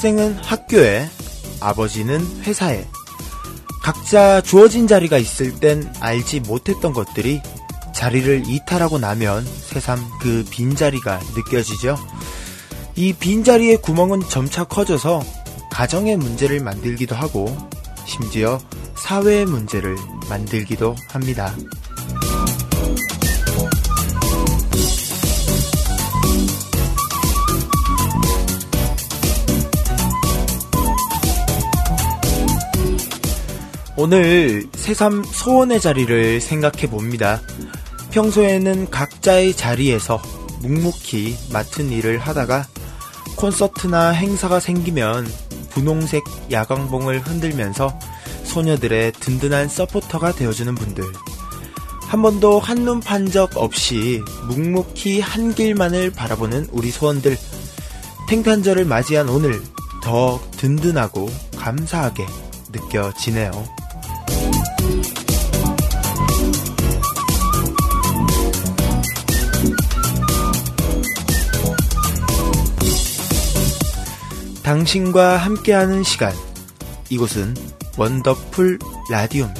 학생은 학교에, 아버지는 회사에. 각자 주어진 자리가 있을 땐 알지 못했던 것들이 자리를 이탈하고 나면 새삼 그 빈자리가 느껴지죠. 이 빈자리의 구멍은 점차 커져서 가정의 문제를 만들기도 하고 심지어 사회의 문제를 만들기도 합니다. 오늘 새삼 소원의 자리를 생각해 봅니다. 평소에는 각자의 자리에서 묵묵히 맡은 일을 하다가 콘서트나 행사가 생기면 분홍색 야광봉을 흔들면서 소녀들의 든든한 서포터가 되어주는 분들. 한 번도 한눈 판 적 없이 묵묵히 한 길만을 바라보는 우리 소원들. 탱탄절을 맞이한 오늘 더 든든하고 감사하게 느껴지네요. 당신과 함께하는 시간. 이곳은 원더풀 라디오입니다.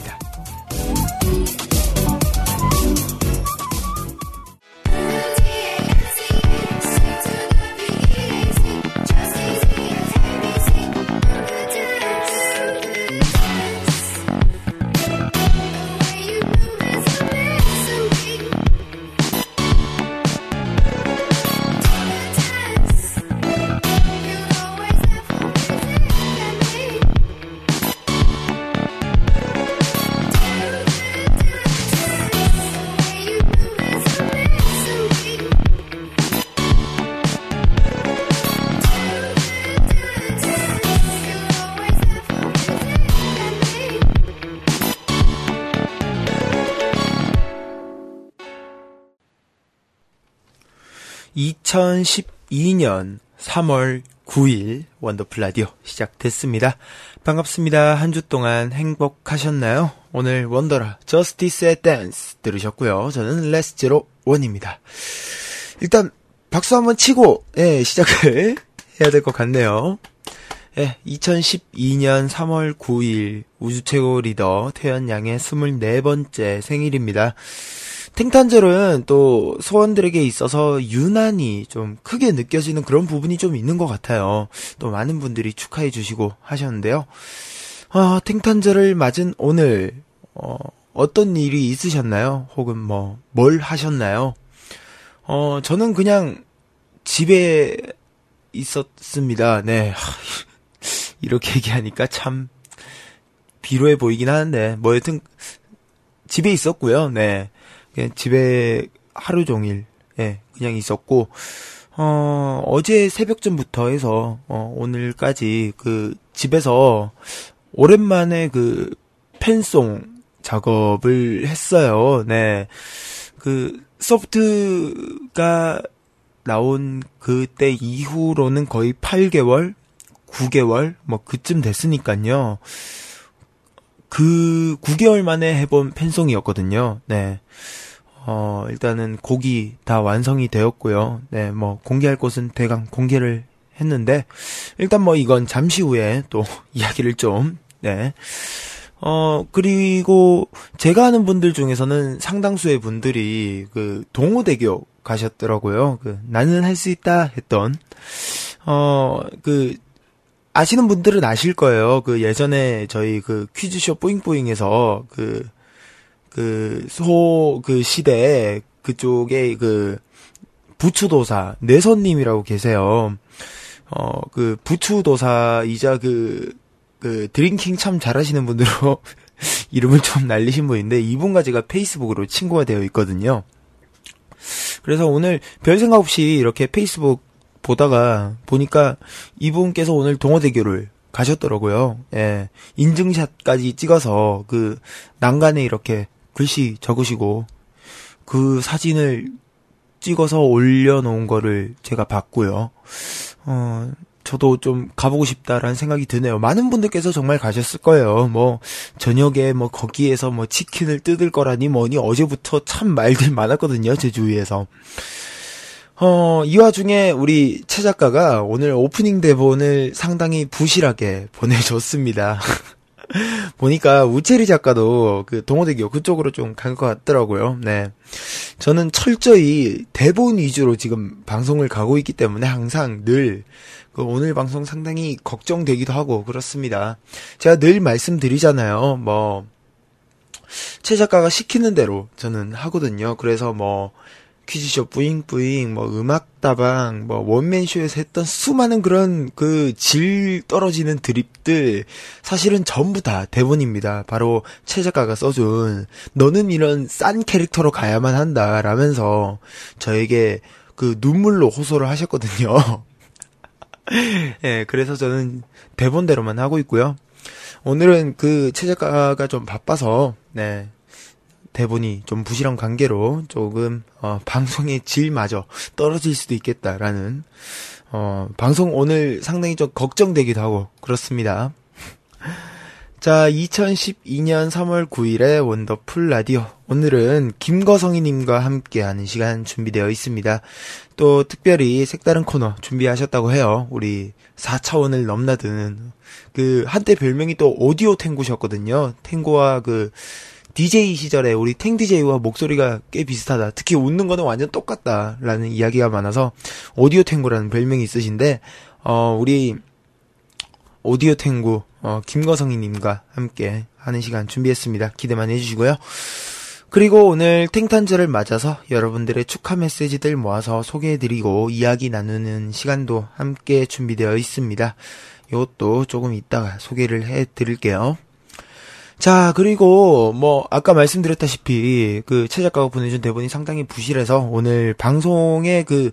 (2012년 3월 9일) 원더풀 라디오 시작됐습니다. 반갑습니다. 한 주 동안 행복하셨나요? 오늘 원더라 저스티스의 댄스 들으셨고요. 저는 레스 제로원입니다. 일단 박수 한번 치고 예, 시작을 해야 될 것 같네요. 예, 2012년 3월 9일 우주 최고 리더 태연 양의 24번째 생일입니다. 탱탄절은 또 소원들에게 있어서 유난히 좀 크게 느껴지는 그런 부분이 좀 있는 것 같아요. 또 많은 분들이 축하해 주시고 하셨는데요. 아, 탱탄절을 맞은 오늘, 어, 어떤 일이 있으셨나요? 혹은 뭐, 뭘 하셨나요? 어, 저는 그냥 집에 있었습니다. 네. 이렇게 얘기하니까 참 비로해 보이긴 하는데, 뭐 여튼 집에 있었고요. 네. 그냥 집에 하루 종일, 예, 그냥 있었고, 어, 어제 새벽전부터 해서, 어, 오늘까지 그 집에서 오랜만에 그 팬송 작업을 했어요. 네. 그 소프트가 나온 그때 이후로는 거의 8개월, 9개월, 뭐 그쯤 됐으니까요. 그 9개월 만에 해본 팬송이었거든요. 네. 어, 일단은 곡이 다 완성이 되었고요. 네, 뭐 공개할 곳은 대강 공개를 했는데 일단 뭐 이건 잠시 후에 또 이야기를 좀 네. 어, 그리고 제가 아는 분들 중에서는 상당수의 분들이 그 동호대교 가셨더라고요. 그 나는 할 수 있다 했던 어 그 아시는 분들은 아실 거예요. 그 예전에 저희 그 퀴즈쇼 뿌잉뿌잉에서 그 그 소그 그 시대 그쪽에 그 부추도사 내선님이라고 계세요. 어 그 부추도사이자 그그 그 drinking 참 잘하시는 분들로 이름을 좀 날리신 분인데 이분과 제가 페이스북으로 친구가 되어 있거든요. 그래서 오늘 별 생각 없이 이렇게 페이스북 보다가 보니까 이분께서 오늘 동호대교를 가셨더라고요. 예. 인증샷까지 찍어서 그 난간에 이렇게 글씨 적으시고 그 사진을 찍어서 올려놓은 거를 제가 봤고요. 어, 저도 좀 가보고 싶다라는 생각이 드네요. 많은 분들께서 정말 가셨을 거예요. 뭐 저녁에 뭐 거기에서 뭐 치킨을 뜯을 거라니 뭐니 어제부터 참 말들 많았거든요. 제 주위에서. 어, 이 와중에 우리 최 작가가 오늘 오프닝 대본을 상당히 부실하게 보내줬습니다. 보니까 우체리 작가도 그 동호대교 그쪽으로 좀 간 것 같더라고요. 네. 저는 철저히 대본 위주로 지금 방송을 가고 있기 때문에 항상 늘 그 오늘 방송 상당히 걱정되기도 하고 그렇습니다. 제가 늘 말씀드리잖아요. 뭐, 최 작가가 시키는 대로 저는 하거든요. 그래서 뭐, 퀴즈쇼 뿌잉뿌잉, 뭐, 음악다방, 뭐, 원맨쇼에서 했던 수많은 그런 그 질 떨어지는 드립들, 사실은 전부 다 대본입니다. 바로 최 작가가 써준, 너는 이런 싼 캐릭터로 가야만 한다, 라면서 저에게 그 눈물로 호소를 하셨거든요. 예, 그래서 저는 대본대로만 하고 있고요. 오늘은 그 최 작가가 좀 바빠서 네. 대본이 좀 부실한 관계로 조금 어, 방송의 질마저 떨어질 수도 있겠다라는 어, 방송 오늘 상당히 좀 걱정되기도 하고 그렇습니다. 자, 2012년 3월 9일에 원더풀 라디오. 오늘은 김거성이님과 함께하는 시간 준비되어 있습니다. 또 특별히 색다른 코너 준비하셨다고 해요. 우리 4차원을 넘나드는 그 한때 별명이 또 오디오 탱고셨거든요. 탱고와 그 DJ 시절에 우리 탱 DJ와 목소리가 꽤 비슷하다. 특히 웃는 거는 완전 똑같다라는 이야기가 많아서 오디오 탱고라는 별명이 있으신데 어 우리 오디오 탱고 어, 김거성이 님과 함께 하는 시간 준비했습니다. 기대 많이 해 주시고요. 그리고 오늘 탱탄절을 맞아서 여러분들의 축하 메시지들 모아서 소개해드리고 이야기 나누는 시간도 함께 준비되어 있습니다. 이것도 조금 이따가 소개를 해드릴게요. 자, 그리고 뭐 아까 말씀드렸다시피 그 최 작가가 보내준 대본이 상당히 부실해서 오늘 방송에 그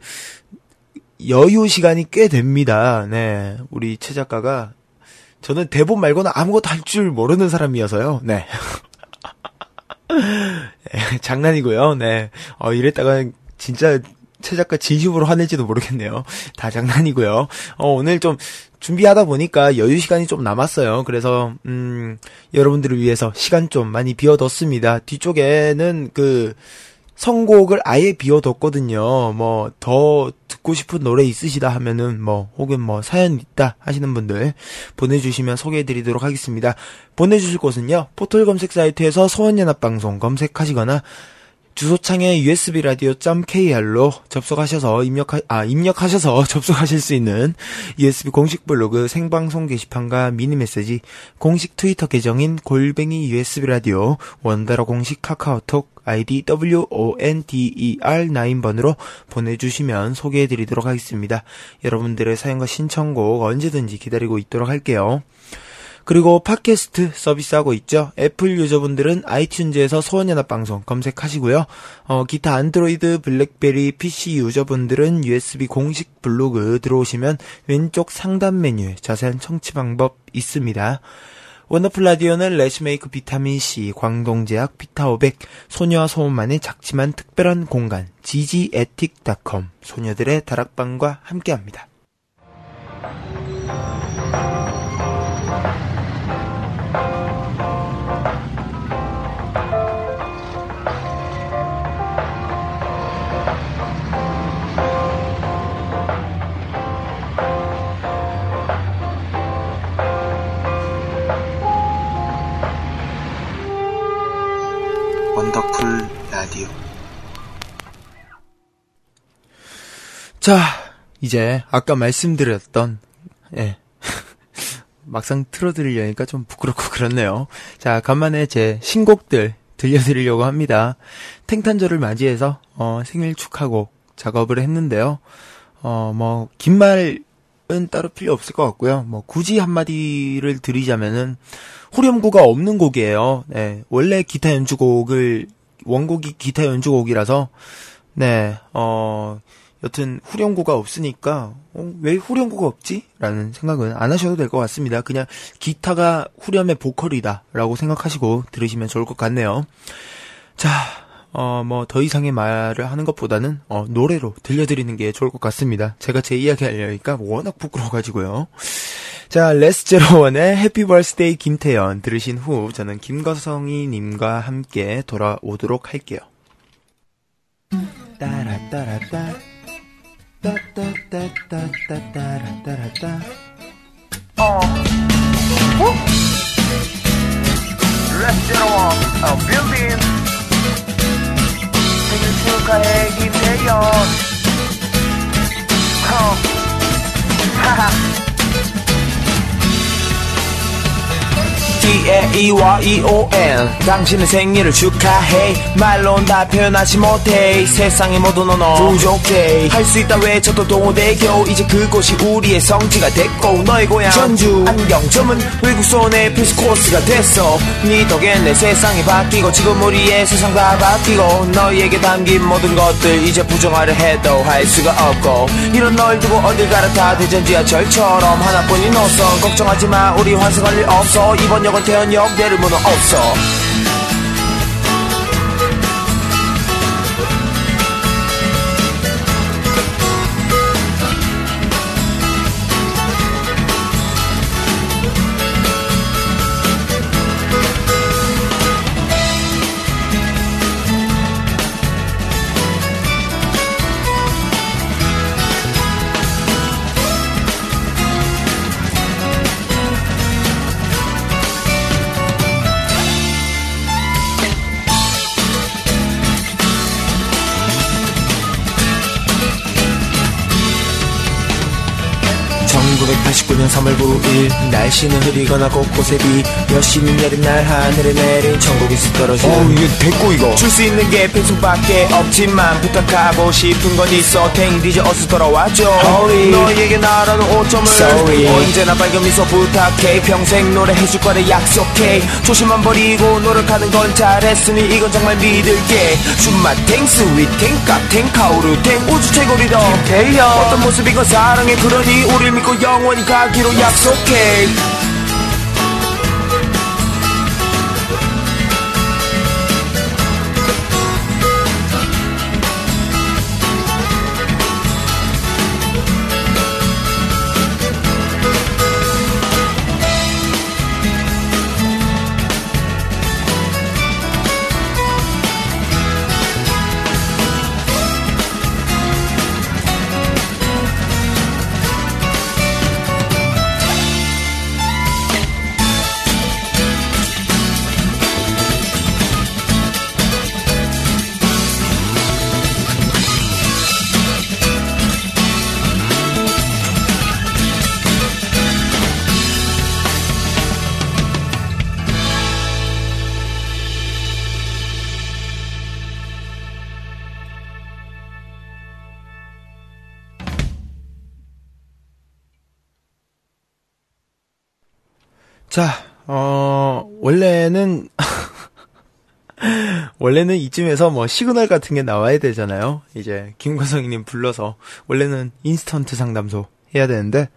여유 시간이 꽤 됩니다. 네. 우리 최 작가가 저는 대본 말고는 아무것도 할 줄 모르는 사람이어서요. 네. 네. 장난이고요. 네. 어, 이랬다가 진짜 최 작가 진심으로 화낼지도 모르겠네요. 다 장난이고요. 어, 오늘 좀 준비하다 보니까 여유 시간이 좀 남았어요. 그래서 음, 여러분들을 위해서 시간 좀 많이 비워뒀습니다. 뒤쪽에는 그 선곡을 아예 비워뒀거든요. 뭐, 더 듣고 싶은 노래 있으시다 하면은, 뭐, 혹은 뭐, 사연 있다 하시는 분들 보내주시면 소개해드리도록 하겠습니다. 보내주실 곳은요, 포털 검색 사이트에서 소원연합 방송 검색하시거나, 주소창에 usb 라디오 kr로 접속하셔서 입력하 아 입력하셔서 접속하실 수 있는 USB 공식 블로그 생방송 게시판과 미니 메시지 공식 트위터 계정인 골뱅이 USB 라디오 원더러 공식 카카오톡 아이디 WONDER 9번으로 보내주시면 소개해드리도록 하겠습니다. 여러분들의 사연과 신청곡 언제든지 기다리고 있도록 할게요. 그리고 팟캐스트 서비스하고 있죠. 애플 유저분들은 아이튠즈에서 소원연합 방송 검색하시고요. 어, 기타 안드로이드, 블랙베리, PC 유저분들은 USB 공식 블로그 들어오시면 왼쪽 상단 메뉴에 자세한 청취 방법 있습니다. 원더풀 라디오는 레시메이크 비타민C, 광동제약 피타500, 소녀와 소음만의 작지만 특별한 공간, 지지에틱닷컴, 소녀들의 다락방과 함께합니다. 원더풀 라디오 자, 이제 아까 말씀드렸던 예. 막상 틀어드리려니까 좀 부끄럽고 그렇네요. 자, 간만에 제 신곡들 들려드리려고 합니다. 탱탄절을 맞이해서 어, 생일 축하곡 작업을 했는데요. 어, 뭐, 긴 말은 따로 필요 없을 것 같고요. 뭐, 굳이 한마디를 드리자면은, 후렴구가 없는 곡이에요. 네, 원래 기타 연주곡을, 원곡이 기타 연주곡이라서, 네, 어, 여튼 후렴구가 없으니까 어, 왜 후렴구가 없지? 라는 생각은 안 하셔도 될 것 같습니다. 그냥 기타가 후렴의 보컬이다라고 생각하시고 들으시면 좋을 것 같네요. 자, 어, 뭐, 더 이상의 말을 하는 것보다는, 어, 노래로 들려드리는 게 좋을 것 같습니다. 제가 제 이야기 하려니까 워낙 부끄러워가지고요. 자, 레스 제로원의 Happy Birthday 김태연 들으신 후, 저는 김거성이 님과 함께 돌아오도록 할게요. 따라따라따. 따따따따따따라따라따 어. 어? 레스토랑 어, 빌딩 생일 축하해 김태현 어. 하하 D-A-E-Y-E-O-N 당신의 생일을 축하해. 말론 다 표현하지 못해. 세상의 모든 언어 부족해. 할 수 있다 외쳐도 동호대교. 이제 그곳이 우리의 성지가 됐고 너의 고향 전주. 안경점은 외국 손의 필수 코스가 됐어. 네 덕에 내 세상이 바뀌고 지금 우리의 세상 다 바뀌고 너희에게 담긴 모든 것들 이제 부정하려 해도 할 수가 없고 이런 널 두고 어딜 갈아타 대전 지하철처럼 하나뿐인 노선. 걱정하지 마 우리 환승할 일 없어. 이번 역은 태연역 내릴 문은 없어 (1989년 3월 9일) 날씨는 흐리거나 곳곳에 비 여신이 내린 날 하늘에 내린 천국에서 떨어진 어, 이게 됐고, 이거. 줄 수 있는 게 펜송밖에 없지만 부탁하고 싶은 건 있어. 탱디저 어서 돌아와줘. Sorry. 너에게 나라는 5점을 Sorry. 언제나 밝은 미소 부탁해. 평생 노래 해줄 거래 약속해. 조심만 버리고 노력하는 건 잘했으니 이건 정말 믿을게. 춤맛 탱 스윗 탱값 탱카우르 탱 우주 최고 리더. 김태현 어떤 모습이건 사랑해. 그러니 우릴 믿고 영원히 가 기로 약속해 원래는, 원래는 이쯤에서 뭐 시그널 같은 게 나와야 되잖아요. 이제 김거성님 불러서 원래는 인스턴트 상담소 해야 되는데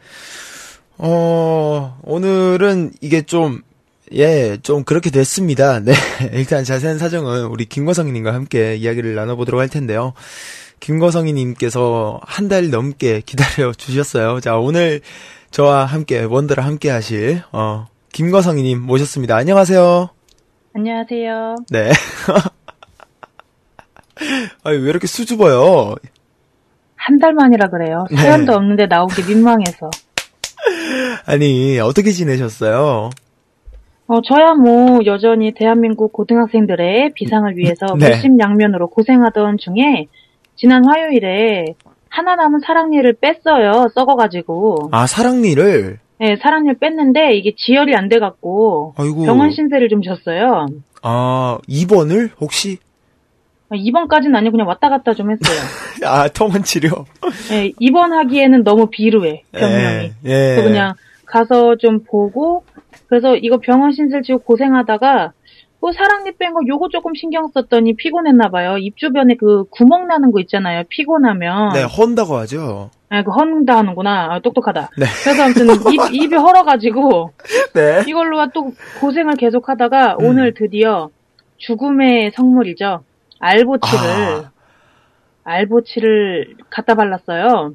어 오늘은 이게 좀 예, 좀 그렇게 됐습니다. 네. 일단 자세한 사정은 우리 김거성님과 함께 이야기를 나눠보도록 할 텐데요. 김거성님께서 한 달 넘게 기다려 주셨어요. 자, 오늘 저와 함께 원더를 함께 하실 어 김과성님 모셨습니다. 안녕하세요. 안녕하세요. 네. 아니, 왜 이렇게 수줍어요? 한 달 만이라 그래요. 네. 사연도 없는데 나오기 민망해서. 아니, 어떻게 지내셨어요? 어, 저야 뭐 여전히 대한민국 고등학생들의 비상을 위해서 네. 물심양면으로 고생하던 중에 지난 화요일에 하나 남은 사랑니를 뺐어요. 썩어가지고. 아, 사랑니를? 네, 사랑니를 뺐는데 이게 지혈이 안 돼갖고 아이고. 병원 신세를 좀 졌어요. 아, 2번을? 혹시? 2번까지는 아니고 그냥 왔다 갔다 좀 했어요. 아, 통원 치료? 네, 입원하기에는 너무 비루해, 병명이. 예, 예. 그래서 그냥 가서 좀 보고, 그래서 이거 병원 신세 지고 고생하다가, 그 사랑니 뺀 거 요거 조금 신경 썼더니 피곤했나 봐요. 입 주변에 그 구멍 나는 거 있잖아요. 피곤하면. 네, 헌다고 하죠. 아, 그 헌다 하는구나. 아, 똑똑하다. 네. 그래서 아무튼 입, 입이 헐어가지고, 네. 이걸로 또 고생을 계속 하다가 음. 오늘 드디어 죽음의 성물이죠. 알보치를, 아. 알보치를 갖다 발랐어요.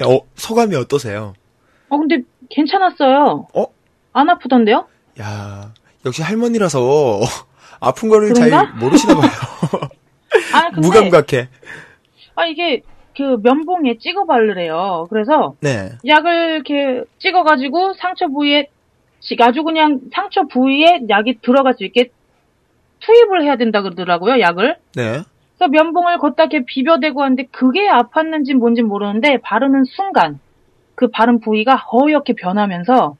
야, 어, 소감이 어떠세요? 어, 근데 괜찮았어요. 어? 안 아프던데요? 야, 역시 할머니라서 아픈 거를 그런가? 잘 모르시나 봐요. 아, 근데, 무감각해. 아, 이게 그 면봉에 찍어 바르래요. 그래서 네. 약을 이렇게 찍어가지고 상처 부위에, 지- 아주 그냥 상처 부위에 약이 들어갈 수 있게 투입을 해야 된다 그러더라고요, 약을. 네. 그래서 면봉을 걷다 이렇게 비벼대고 하는데 그게 아팠는지 뭔지 모르는데 바르는 순간 그 바른 부위가 허옇게 변하면서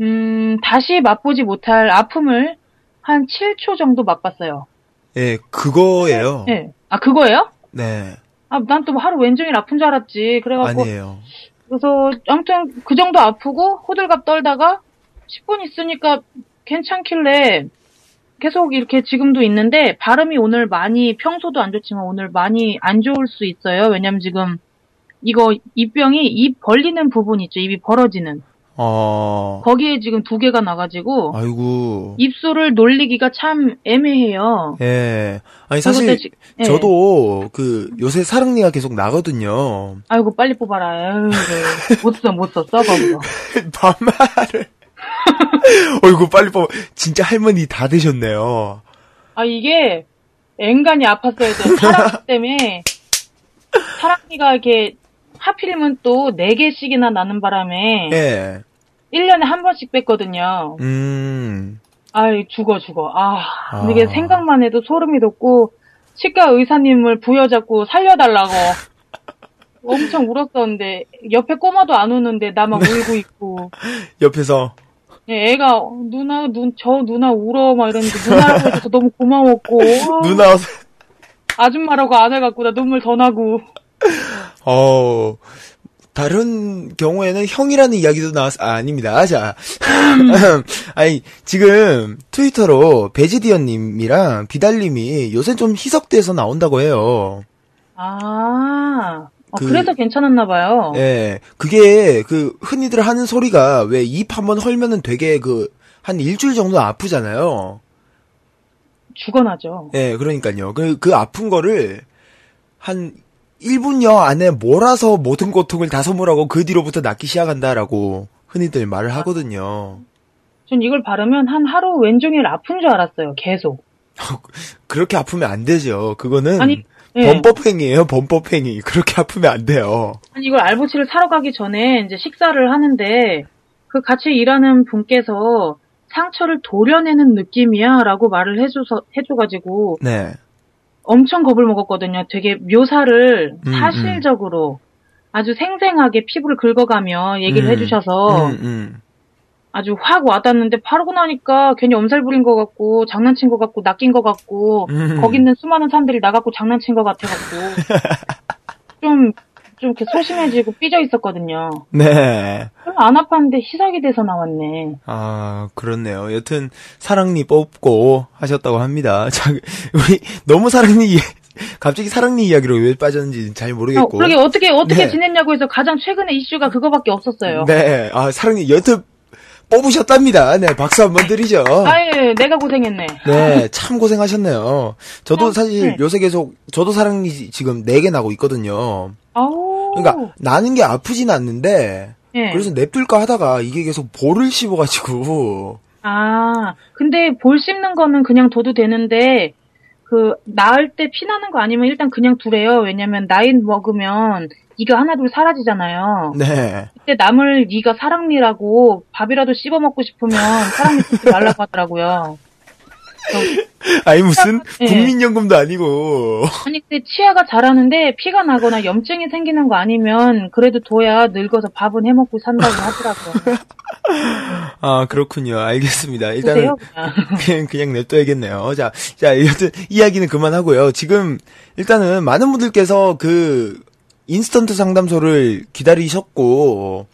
음 다시 맛보지 못할 아픔을 한 7초 정도 맛봤어요. 예, 그거예요. 네. 아 그거예요? 네. 아 난 또 하루 왼종일 아픈 줄 알았지. 그래갖고 아니에요. 그래서 아무튼 그 정도 아프고 호들갑 떨다가 10분 있으니까 괜찮길래 계속 이렇게 지금도 있는데 발음이 오늘 많이 평소도 안 좋지만 오늘 많이 안 좋을 수 있어요. 왜냐면 지금 이거 입병이 입 벌리는 부분 있죠. 입이 벌어지는 어. 거기에 지금 두 개가 나가지고 아이고. 입술을 놀리기가 참 애매해요. 예. 아니, 사실, 또 지- 예. 저도, 그, 요새 사랑니가 계속 나거든요. 아이고 빨리 뽑아라. 못 써, 못 써, 그거. 반말을. 어이구, 빨리 뽑아. 진짜 할머니 다 되셨네요. 아, 이게, 앵간히 아팠어야 돼. 사랑니 때문에, 사랑니가 이렇게, 하필이면 또 4개씩이나 나는 바람에, 예. 1년에 한 번씩 뺐거든요. 음. 아이, 죽어, 죽어. 아, 아. 이게 생각만 해도 소름이 돋고, 치과 의사님을 부여잡고 살려달라고. 엄청 울었었는데, 옆에 꼬마도 안 우는데 나만 울고 있고. 옆에서, 예, 애가, 누나, 눈, 저 누나 울어, 막 이러는데, 누나라고 해줘서 너무 고마웠고. 아, 누나, 아줌마라고 안 해갖고 나 눈물 더 나고. 어, 다른 경우에는 형이라는 이야기도 나왔, 아, 아닙니다. 자. 아니, 지금 트위터로 베지디언님이랑 비달님이 요새 좀 희석돼서 나온다고 해요. 아, 어, 그- 그래서 괜찮았나 봐요. 예. 그게 그 흔히들 하는 소리가 왜 입 한번 헐면은 되게 그, 한 일주일 정도 아프잖아요. 죽어나죠. 예, 그러니까요. 그, 그 아픈 거를 한 1분여 안에 몰아서 모든 고통을 다 소물하고 그 뒤로부터 낫기 시작한다라고 흔히들 말을 하거든요. 전 이걸 바르면 한 하루 왼종일 아픈 줄 알았어요, 계속. 그렇게 아프면 안 되죠. 그거는 아니, 예. 범법행위예요, 범법행위. 그렇게 아프면 안 돼요. 아니, 이걸 알보치를 사러 가기 전에 이제 식사를 하는데, 그 같이 일하는 분께서 상처를 도려내는 느낌이야, 라고 말을 해줘서, 해줘가지고, 네. 엄청 겁을 먹었거든요. 되게 묘사를 음, 사실적으로 아주 생생하게 피부를 긁어가며 얘기를 음, 해주셔서, 음, 음. 아주 확 와닿는데 바르고 나니까 괜히 엄살 부린 것 같고 장난친 것 같고 낚인 것 같고 음. 거기 있는 수많은 사람들이 나갖고 장난친 것 같아갖고 좀, 좀 이렇게 소심해지고 삐져 있었거든요. 네. 안 아팠는데 시작이 돼서 나왔네. 아, 그렇네요. 여튼, 사랑니 뽑고 하셨다고 합니다. 자, 우리, 너무 사랑니, 갑자기 사랑니 이야기로 왜 빠졌는지 잘 어, 모르겠고. 그러게 어떻게 어떻게 네. 지냈냐고 해서 가장 최근의 이슈가 그거밖에 없었어요. 네, 아, 사랑니 여튼 뽑으셨답니다. 네, 박수 한번 드리죠. 아유, 내가 고생했네. 네, 참 고생하셨네요. 저도 어, 사실 네. 요새 계속, 저도 사랑니 지금 4개 나고 있거든요. 그러니까, 나는 게 아프진 않는데, 예. 그래서 냅둘까 하다가 이게 계속 볼을 씹어가지고, 아, 근데 볼 씹는 거는 그냥 둬도 되는데, 그, 나을 때 피나는 거 아니면 일단 그냥 두래요. 왜냐면 나이 먹으면 이가 하나둘 사라지잖아요. 네. 그때 남을 이가 사랑니라고 밥이라도 씹어 먹고 싶으면 사랑니 쓰지 말라고 하더라고요. 아니 무슨 네. 국민연금도 아니고. 아니 근데 치아가 자라는데 피가 나거나 염증이 생기는 거 아니면 그래도 둬야 늙어서 밥은 해먹고 산다고 하더라고요. 아 그렇군요. 알겠습니다. 일단은. 그냥 그냥 냅둬야겠네요. 자, 자, 여튼 이야기는 그만하고요. 지금 일단은 많은 분들께서 그 인스턴트 상담소를 기다리셨고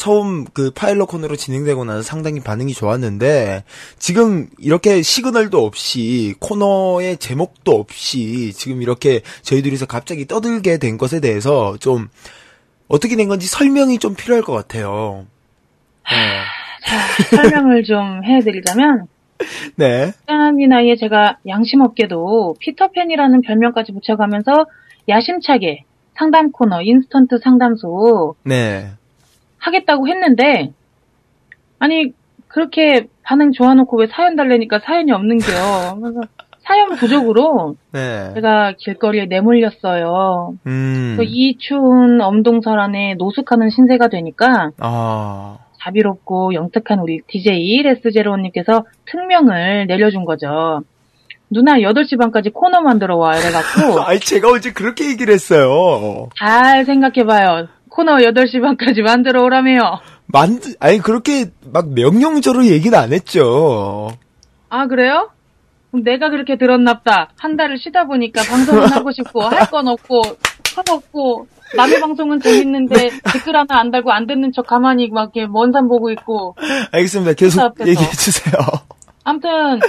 처음 그 파일럿 코너로 진행되고 나서 상당히 반응이 좋았는데 지금 이렇게 시그널도 없이 코너의 제목도 없이 지금 이렇게 저희들이서 갑자기 떠들게 된 것에 대해서 좀 어떻게 된 건지 설명이 좀 필요할 것 같아요. 네. 설명을 좀 해드리자면 네. 이 나이에 제가 양심 없게도 피터팬이라는 별명까지 붙여가면서 야심차게 상담 코너 인스턴트 상담소 네. 하겠다고 했는데 아니 그렇게 반응 좋아놓고 왜 사연 달래니까 사연이 없는겨. 그래서 사연 부족으로 네. 제가 길거리에 내몰렸어요. 음. 그이 추운 엄동설 안에 노숙하는 신세가 되니까 아. 자비롭고 영특한 우리 DJ 레스제로님께서 특명을 내려준 거죠. 누나 8시 반까지 코너 만들어 와 이래갖고 아니, 제가 어제 그렇게 얘기를 했어요. 잘 생각해봐요. 코너 8시 반까지 만들어 오라며요. 만드, 아니, 그렇게 막 명령적으로 얘기는 안 했죠. 아, 그래요? 그럼 내가 그렇게 들었납다. 한 달을 쉬다 보니까 방송은 하고 싶고, 할 건 없고, 할 없고, 남의 방송은 재밌는데, 댓글 하나 안 달고 안 듣는 척 가만히 막 이렇게 먼 산 보고 있고. 알겠습니다. 계속 앞에서. 얘기해 주세요. 아무튼,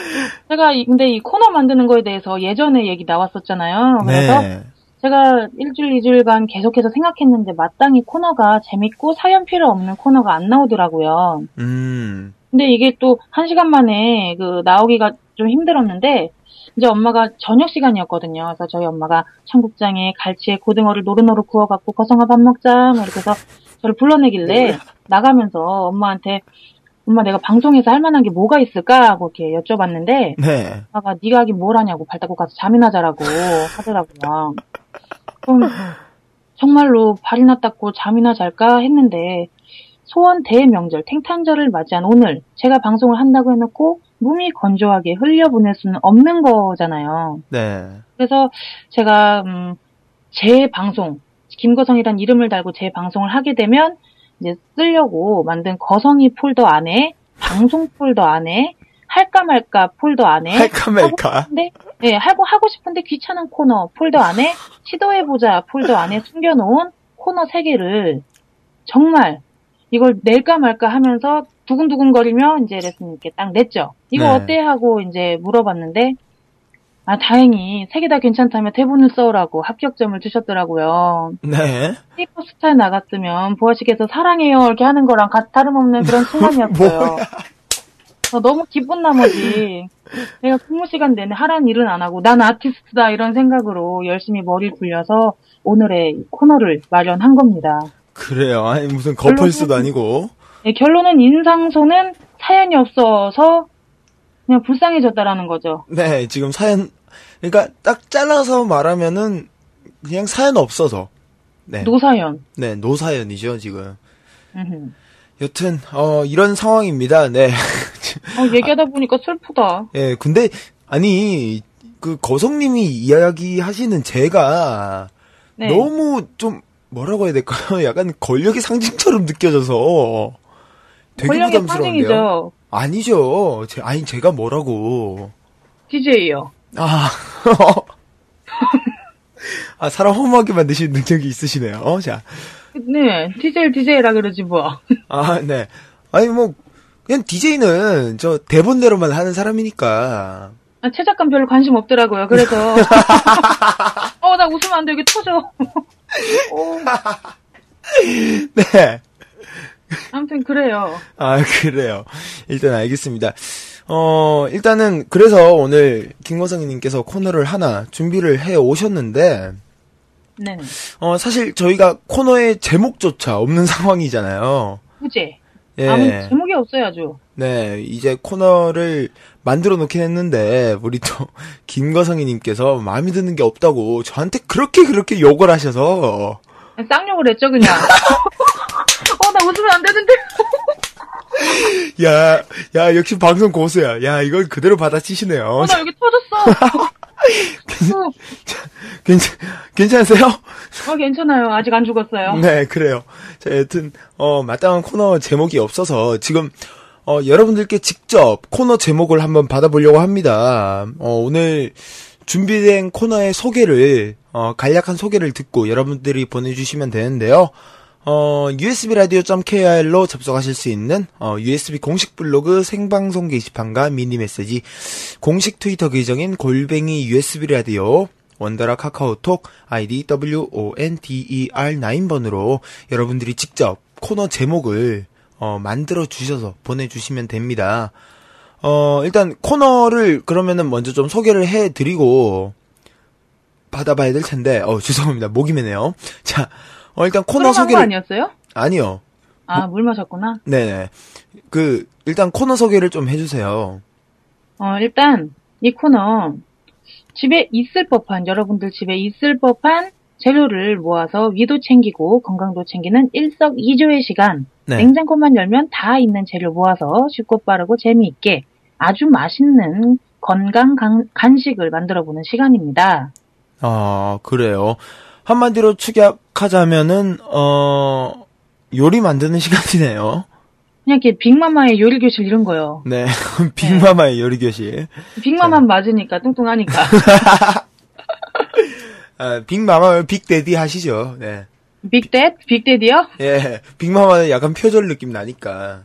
제가 이- 근데 이 코너 만드는 거에 대해서 예전에 얘기 나왔었잖아요. 그래서 네. 제가 일주일, 이주일간 계속해서 생각했는데, 마땅히 코너가 재밌고 사연 필요 없는 코너가 안 나오더라고요. 음. 근데 이게 또 한 시간 만에 그 나오기가 좀 힘들었는데 이제 엄마가 저녁 시간이었거든요. 그래서 저희 엄마가 청국장에 갈치에 고등어를 노릇노릇 구워갖고 거성아 밥 먹자 뭐 이렇게 해서 저를 불러내길래 나가면서 엄마한테 엄마 내가 방송에서 할 만한 게 뭐가 있을까 하고 이렇게 여쭤봤는데 네. 엄마가 네가 하긴 뭘 하냐고 발 닦고 가서 잠이나 자라고 하더라고요. 그럼 정말로 발이나 닦고 잠이나 잘까 했는데 소원 대명절 탱탄절을 맞이한 오늘 제가 방송을 한다고 해놓고 몸이 건조하게 흘려보낼 수는 없는 거잖아요. 네. 그래서 제가 음, 제 방송 김거성이란 이름을 달고 제 방송을 하게 되면 이제 쓰려고 만든 거성이 폴더 안에 방송 폴더 안에 할까 말까 폴더 안에 할까 말까. 네, 하고 하고 싶은데 귀찮은 코너 폴더 안에 시도해 보자 폴더 안에 숨겨놓은 코너 세 개를 정말 이걸 낼까 말까 하면서 두근두근거리며 이제 레스님께 딱 냈죠. 이거 네. 어때 하고 이제 물어봤는데 아 다행히 세 개 다 괜찮다며 대본을 써오라고 합격점을 주셨더라고요. 네. 히퍼스타에 나갔으면 보아씨께서 사랑해요 이렇게 하는 거랑 가- 다름없는 그런 순간이었어요. 어, 너무 기쁜 나머지 내가 근무 시간 내내 하라는 일은 안 하고 난 아티스트다 이런 생각으로 열심히 머리를 굴려서 오늘의 이 코너를 마련한 겁니다. 그래요. 아니, 무슨 거펄스도 아니고. 네, 결론은 인상소는 사연이 없어서 그냥 불쌍해졌다라는 거죠. 네, 지금 사연, 그러니까 딱 잘라서 말하면은 그냥 사연 없어서. 네. 노사연. 네, 노사연이죠, 지금. 여튼, 어, 이런 상황입니다. 네. 어, 얘기하다 보니까 슬프다. 예, 근데, 아니, 그, 거성님이 이야기하시는 제가 네. 너무 좀, 뭐라고 해야 될까요? 약간 권력의 상징처럼 느껴져서 되게 권력의 부담스러운데요. 상징이죠. 아니죠. 제, 아니, 제가 뭐라고. DJ요. 아, 아, 사람 허무하게 만드시는 능력이 있으시네요. 어, 자. 네, DJ, DJ라 그러지 뭐. 아, 네. 아니, 뭐, 그냥 DJ는 저 대본대로만 하는 사람이니까. 아, 최 작가 별로 관심 없더라고요. 그래서 어, 나 웃으면 안 돼. 여기 터져. 어, 네. 아무튼 그래요. 아, 그래요. 일단 알겠습니다. 어, 일단은, 그래서 오늘 김거성님께서 코너를 하나 준비를 해 오셨는데, 네, 어, 사실 저희가 코너의 제목조차 없는 상황이잖아요. 후제. 예. 아무 제목이 없어요, 아주. 네, 이제 코너를 만들어 놓긴 했는데, 우리 또, 김거성이님께서 마음에 드는 게 없다고 저한테 그렇게 그렇게 욕을 하셔서, 쌍욕을 했죠, 그냥. 어, 나 웃으면 안 되는데. 야, 야, 역시 방송 고수야. 야, 이걸 그대로 받아치시네요. 어, 나 여기 터졌어. 어, 괜찮, 괜찮으세요? 어, 괜찮아요. 아직 안 죽었어요. 네, 그래요. 자, 여튼, 어, 마땅한 코너 제목이 없어서 지금, 어, 여러분들께 직접 코너 제목을 한번 받아보려고 합니다. 어, 오늘 준비된 코너의 소개를, 어, 간략한 소개를 듣고 여러분들이 보내주시면 되는데요. 어, usbradio.kr로 접속하실 수 있는, 어, USB 공식 블로그 생방송 게시판과 미니 메시지, 공식 트위터 계정인 골뱅이 usbradio, 원더라 카카오톡, 아이디 WONDER9번으로 여러분들이 직접 코너 제목을, 어, 만들어 주셔서 보내주시면 됩니다. 어, 일단 코너를 그러면은 먼저 좀 소개를 해 드리고, 받아봐야 될 텐데, 어, 죄송합니다. 목이 메네요. 자, 어, 일단 코너 코너 소개 소개를. 아니었어요? 아니요. 아, 물 마셨구나. 네네. 그, 일단 코너 소개를 좀 해주세요. 어, 일단, 이 코너, 집에 있을 법한, 여러분들 집에 있을 법한 재료를 모아서 위도 챙기고 건강도 챙기는 일석이조의 시간. 네. 냉장고만 열면 다 있는 재료 모아서 쉽고 빠르고 재미있게 아주 맛있는 건강 간, 간식을 만들어 보는 시간입니다. 아, 그래요. 한마디로 축약하자면은, 어, 요리 만드는 시간이네요. 그냥 이렇게 빅마마의 요리 교실 이런 거요. 네. 빅마마의 요리 교실. 빅마만 맞으니까 뚱뚱하니까. 아, 빅마마면 빅데디 하시죠. 네. 빅댓? 빅데디요? 예. 빅마마는 약간 표절 느낌 나니까.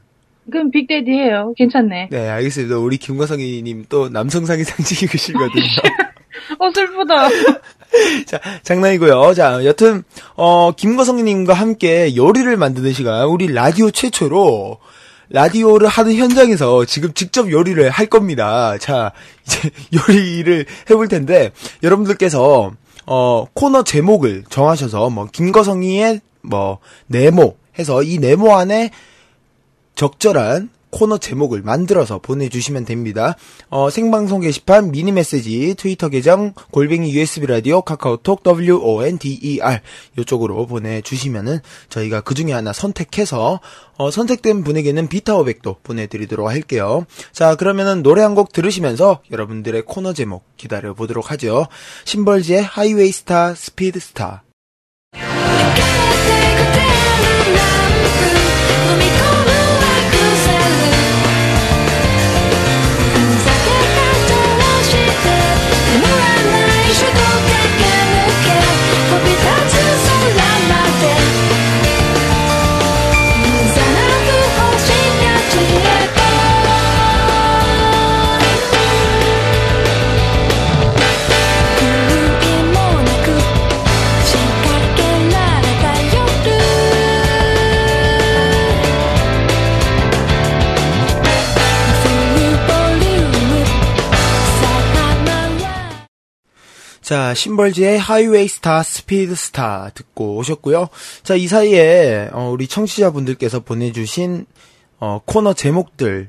그럼 빅데디 해요. 괜찮네. 네, 알겠습니다. 우리 김과성이님 또 남성상이 상징이시거든요. 어 슬프다. 자, 장난이고요. 자, 여튼 어 김과성님과 함께 요리를 만드는 시간, 우리 라디오 최초로 라디오를 하는 현장에서 지금 직접 요리를 할 겁니다. 자, 이제 요리를 해볼 텐데 여러분들께서 어 코너 제목을 정하셔서 뭐 김과성이의 뭐 네모 해서 이 네모 안에 적절한 코너 제목을 만들어서 보내주시면 됩니다. 어, 생방송 게시판, 미니 메시지, 트위터 계정, 골뱅이 USB 라디오, 카카오톡, WONDER, 이쪽으로 보내주시면은 저희가 그 중에 하나 선택해서, 어, 선택된 분에게는 비타오백도 보내드리도록 할게요. 자, 그러면은 노래 한 곡 들으시면서 여러분들의 코너 제목 기다려 보도록 하죠. 심벌즈의 Highway Star, Speed Star. 「nothing 자, 심벌즈의 Highway Star, Speed Star 듣고 오셨고요. 자, 이 사이에 어, 우리 청취자분들께서 보내주신 어, 코너 제목들이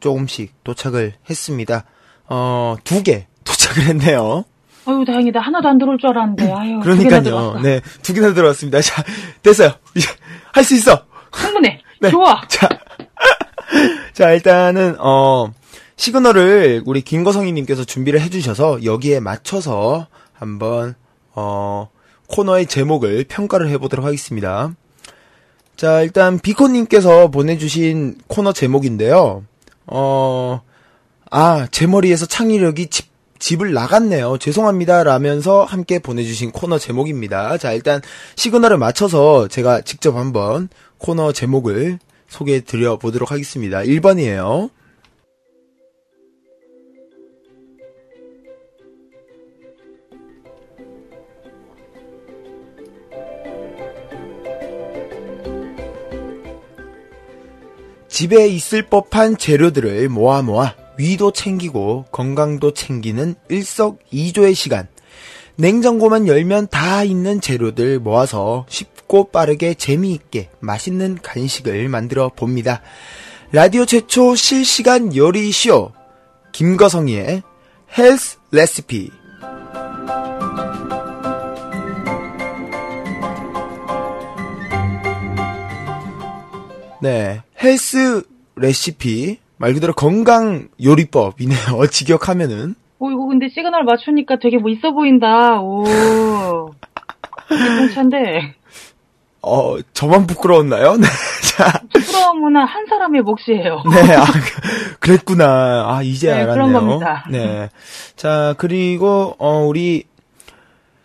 조금씩 도착을 했습니다. 어, 두 개 도착을 했네요. 아유 다행이다. 하나도 안 들어올 줄 알았는데. 아유 그러니까요. 네, 두 개나 들어왔습니다. 자, 됐어요. 이제 할 수 있어. 충분해. 네. 좋아. 자, 자 일단은 어 시그널을 우리 김거성이님께서 준비를 해주셔서 여기에 맞춰서 한번 어 코너의 제목을 평가를 해보도록 하겠습니다. 자 일단 비코님께서 보내주신 코너 제목인데요. 어 아 제 머리에서 창의력이 집 집을 나갔네요. 죄송합니다. 라면서 함께 보내주신 코너 제목입니다. 자, 일단 시그널을 맞춰서 제가 직접 한번 코너 제목을 소개해 드려 보도록 하겠습니다. 1번이에요. 집에 있을 법한 재료들을 모아 모아 위도 챙기고 건강도 챙기는 일석이조의 시간. 냉장고만 열면 다 있는 재료들 모아서 쉽고 빠르게 재미있게 맛있는 간식을 만들어 봅니다. 라디오 최초 실시간 요리쇼 김거성이의 헬스 레시피 네, 헬스 레시피 말 그대로 건강 요리법이네요. 직역하면은 오, 이거 근데 시그널 맞추니까 되게 뭐 있어 보인다. 오. 괜찮은데. 어 저만 부끄러웠나요? 네. 자, 부끄러움은 한 사람의 몫이에요. 네, 아, 그- 그랬구나. 아, 이제 네, 알았네요. 그런 겁니다. 네. 자, 그리고, 어, 우리,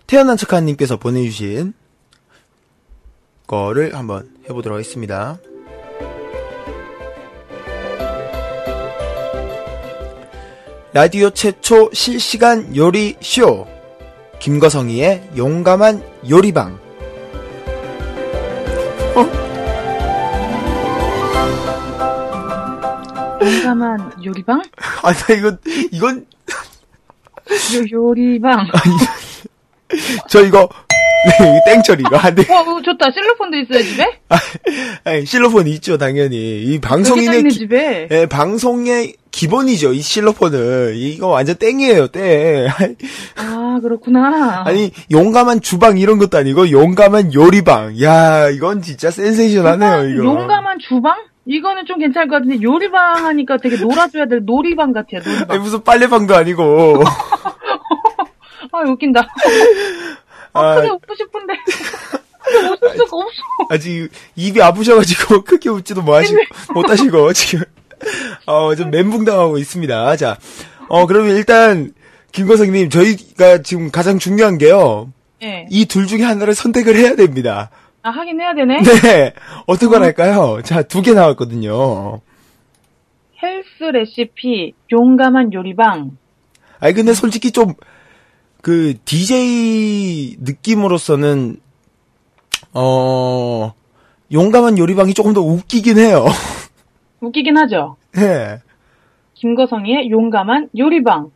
태어난 척한님께서 보내주신 거를 한번 해보도록 하겠습니다. 라디오 최초 실시간 요리 쇼. 김거성이의 용감한 요리방. 용감한 요리방? 아, 나 이건, 이건, 요, 요리방. 저 이거, 네, 이거 땡처리, 이거 안 돼. 와, 이거 좋다. 실로폰도 있어요, 집에? 아니, 실로폰 있죠, 당연히. 이 방송인의, 기, 집에. 예, 방송의 기본이죠, 이 실로폰은. 이거 완전 땡이에요, 땡. 아, 그렇구나. 아니, 용감한 주방 이런 것도 아니고, 용감한 요리방. 야, 이건 진짜 센세이션하네요, 이거. 용감한 주방? 이거는 좀 괜찮을 것 같은데, 요리방 하니까 되게 놀아줘야 될 놀이방 같아요, 아니, 놀이방. 무슨 빨래방도 아니고. 아, 웃긴다. 아, 아, 크게 웃고 싶은데. 근데 웃을 수가 없어. 아직 입이 아프셔가지고 크게 웃지도 뭐 하시고, 못하시고, 지금. 어, 좀 멘붕 당하고 있습니다. 자, 어, 그러면 일단, 김거성님, 저희가 지금 가장 중요한 게요. 예. 이둘 중에 하나를 선택을 해야 됩니다. 아, 하긴 해야 되네. 네. 어떤 걸 할까요? 자, 두 개 나왔거든요. 헬스 레시피, 용감한 요리방. 아니, 근데 솔직히 좀, 그, DJ 느낌으로서는, 어, 용감한 요리방이 조금 더 웃기긴 해요. 웃기긴 하죠. 네. 김거성이의 용감한 요리방.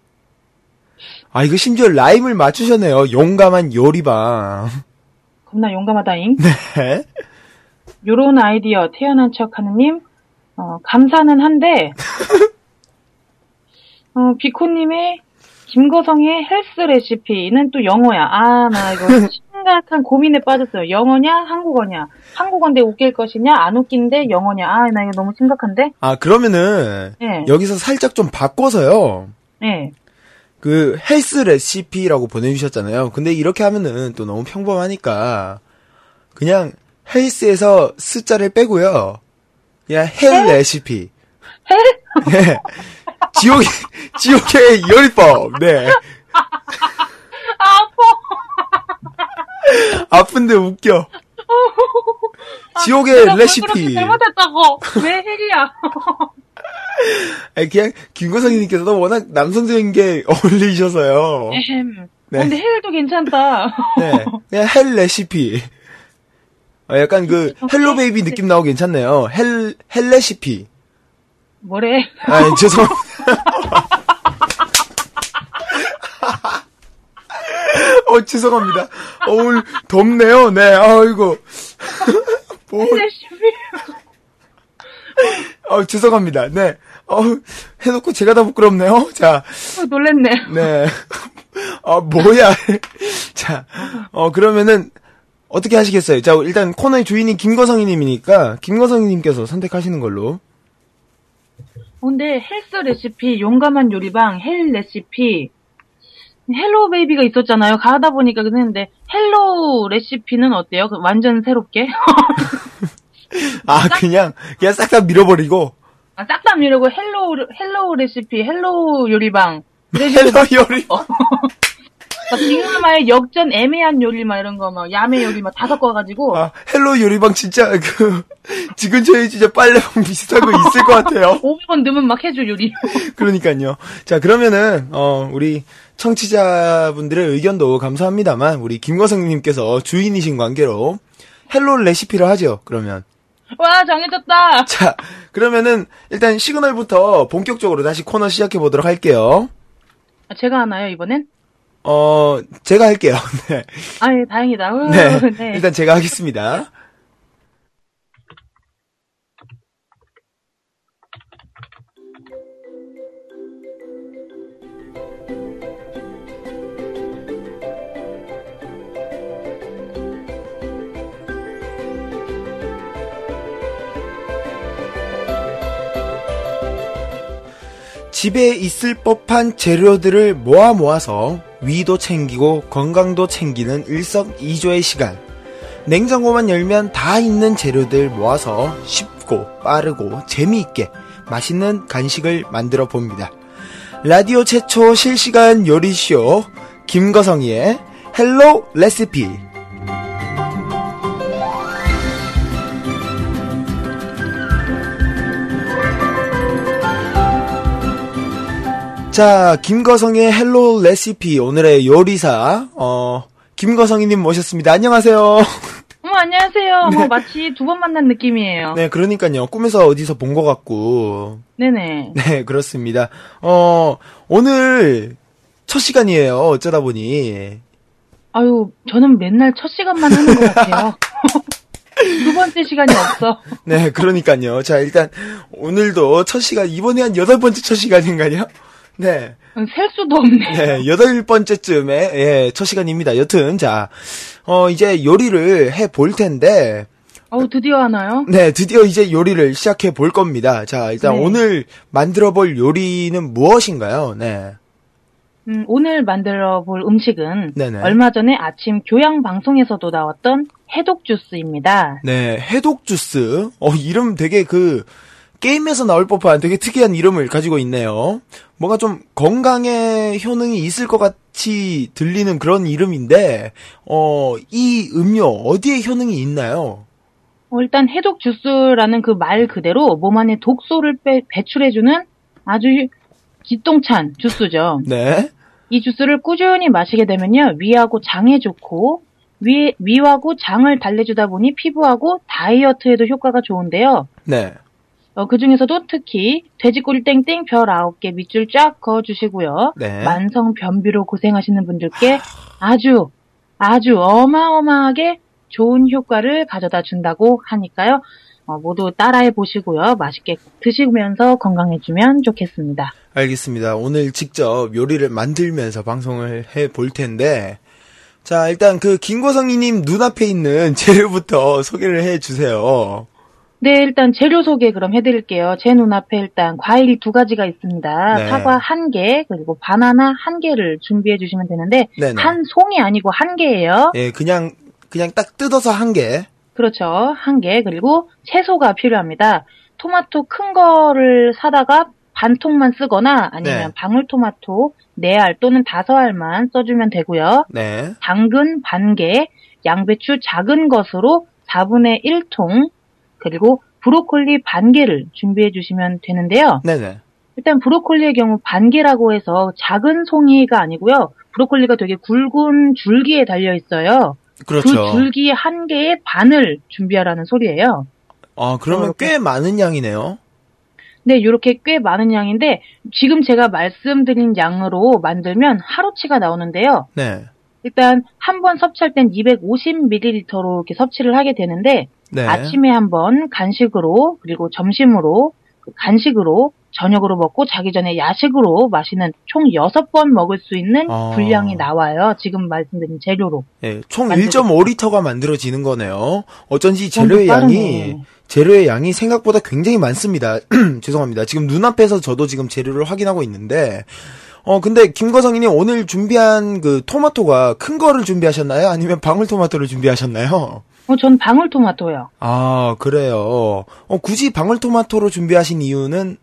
아, 이거 심지어 라임을 맞추셨네요. 용감한 요리방. 겁나 용감하다잉. 네. 요런 아이디어 태어난 척 하느님, 어, 감사는 한데, 어, 비코님의 김거성의 헬스 레시피는 또 영어야. 아, 나 이거 심각한 고민에 빠졌어요. 영어냐, 한국어냐. 한국어인데 웃길 것이냐, 안 웃긴데 영어냐. 아, 나 이거 너무 심각한데? 아, 그러면은, 네. 여기서 살짝 좀 바꿔서요. 네. 그, 헬스 레시피라고 보내주셨잖아요. 근데 이렇게 하면은 또 너무 평범하니까, 그냥, 헬스에서 스자를 빼고요. 그냥 hell 레시피. Hell? 네. 지옥의, 지옥의 요리법. 네. 아픈데 웃겨. 지옥의 뭘 그렇게 레시피. 잘못했다고. 왜 hell이야? 아니, 그냥, 김거성님께서도 워낙 남성적인 게 어울리셔서요. 에헴. 네. 근데 hell도 괜찮다. 네. 그냥 hell 레시피. 어, 약간 그, Hello Baby 느낌 나오고 괜찮네요. Hell, hell 레시피. 뭐래? 아, 죄송 합니다. 어, 죄송합니다. 어, 오늘 덥네요. 네, 아이고. 뭐. 어, 죄송합니다. 네. 어, 해놓고 제가 다 부끄럽네요. 자, 어, 놀랬네. 네. 아, 뭐야. 자, 어, 그러면은, 어떻게 하시겠어요? 자, 일단 코너의 주인이 김거성이님이니까, 김거성이님께서 선택하시는 걸로. 어, 근데 헬스 레시피, 용감한 요리방, 헬 레시피, Hello Baby가 있었잖아요. 가다 보니까 그랬는데 Hello 레시피는 어때요? 그 완전 새롭게? 아, 그냥, 그냥 싹 다 밀어버리고, 아, 싹 다 밀고 Hello Hello 레시피, Hello 요리방. Hello 요리. 막 빙하마의 역전 야매 요리 막 이런 거 막 야매 요리 막 다 섞어가지고 아, Hello 요리방 진짜, 그, 지금 저희 진짜 빨래방 비슷한 거 있을 것 같아요. 500원 넣으면 막 해줘 요리. 그러니까요. 자, 그러면은, 어, 우리 청취자분들의 의견도 감사합니다만, 우리 김거성님께서 주인이신 관계로, Hello 레시피를 하죠, 그러면. 와 정해졌다. 자, 그러면은, 일단 시그널부터 본격적으로 다시 코너 시작해 보도록 할게요. 아, 제가 하나요 이번엔? 어, 제가 할게요. 네. 아예 다행이다. 우, 네. 네. 일단 제가 하겠습니다. 집에 있을 법한 재료들을 모아 모아서 위도 챙기고 건강도 챙기는 일석이조의 시간. 냉장고만 열면 다 있는 재료들 모아서 쉽고 빠르고 재미있게 맛있는 간식을 만들어 봅니다. 라디오 최초 실시간 요리쇼 김거성이의 Hello 레시피 자, 김거성의 Hello 레시피 오늘의 요리사 어 김거성이님 모셨습니다. 안녕하세요. 어머, 안녕하세요. 뭐, 마치 두 번 만난 느낌이에요. 네, 그러니까요. 꿈에서 어디서 본 것 같고. 네네. 네, 그렇습니다. 어, 오늘 첫 시간이에요. 어쩌다 보니. 아유, 저는 맨날 첫 시간만 하는 것 같아요. 두 번째 시간이 없어. 네, 그러니까요. 자, 일단 오늘도 첫 시간, 이번에 한 여덟 번째 첫 시간인가요? 네. 셀 수도 없네. 네, 여덟 번째쯤에, 예, 첫 시간입니다. 여튼, 자, 어, 이제 요리를 해 볼 텐데, 어우, 드디어 하나요? 네, 드디어 이제 요리를 시작해 볼 겁니다. 자, 일단 네. 오늘 만들어 볼 요리는 무엇인가요? 네. 음, 오늘 만들어 볼 음식은 네네. 얼마 전에 아침 교양 방송에서도 나왔던 해독 주스입니다. 네, 해독 주스. 어, 이름 되게 그, 게임에서 나올 법한 되게 특이한 이름을 가지고 있네요. 뭔가 좀 건강에 효능이 있을 것 같이 들리는 그런 이름인데, 어, 이 음료, 어디에 효능이 있나요? 어, 일단 해독 주스라는 그 말 그대로 몸 안에 독소를 빼- 배출해주는 아주 기똥찬 주스죠. 네. 이 주스를 꾸준히 마시게 되면요, 위하고 장에 좋고, 위, 위하고 장을 달래주다 보니 피부하고 다이어트에도 효과가 좋은데요. 네. 어, 그 중에서도 특히 돼지꼬리 땡땡 별 9개 밑줄 쫙 그어주시고요. 네. 만성 변비로 고생하시는 분들께 아주, 아주 어마어마하게 좋은 효과를 가져다 준다고 하니까요. 어, 모두 따라해 보시고요. 맛있게 드시면서 건강해지면 좋겠습니다. 알겠습니다. 오늘 직접 요리를 만들면서 방송을 해 볼 텐데, 자, 일단 그 김고성이님 눈앞에 있는 재료부터 소개를 해 주세요. 네, 일단 재료 소개 그럼 해드릴게요. 제 눈앞에 일단 과일이 두 가지가 있습니다. 네. 사과 한 개, 그리고 바나나 한 개를 준비해 주시면 되는데, 네네. 한 송이 아니고 한 개예요. 예, 그냥, 그냥 딱 뜯어서 한 개. 그렇죠. 한 개. 그리고 채소가 필요합니다. 토마토 큰 거를 사다가 반 통만 쓰거나 아니면 네. 방울토마토 네알 또는 다섯 알만 써주면 되고요. 네. 당근 반 개, 양배추 작은 것으로 4분의 1통, 그리고 브로콜리 반 개를 준비해 주시면 되는데요. 네네. 일단 브로콜리의 경우 반 개라고 해서 작은 송이가 아니고요. 브로콜리가 되게 굵은 줄기에 달려 있어요. 그렇죠. 그 줄기 한 개의 반을 준비하라는 소리예요. 아, 그러면 이렇게. 꽤 많은 양이네요. 네, 이렇게 꽤 많은 양인데 지금 제가 말씀드린 양으로 만들면 하루치가 나오는데요. 네. 일단 한 번 섭취할 땐 250ml로 이렇게 섭취를 하게 되는데 네. 아침에 한번 간식으로 그리고 점심으로 그 간식으로 저녁으로 먹고 자기 전에 야식으로 마시는 총 6번 먹을 수 있는 아. 분량이 나와요. 지금 말씀드린 재료로. 예, 총 만들고 1.5리터가 만들어지는 거네요. 어쩐지 재료의 좀 양이. 재료의 양이 생각보다 굉장히 많습니다. 죄송합니다. 지금 눈앞에서 저도 지금 재료를 확인하고 있는데, 어, 근데 김거성이님 오늘 준비한 그 토마토가 큰 거를 준비하셨나요? 아니면 방울토마토를 준비하셨나요? 어, 전 방울토마토요. 아, 그래요. 어, 굳이 방울토마토로 준비하신 이유는,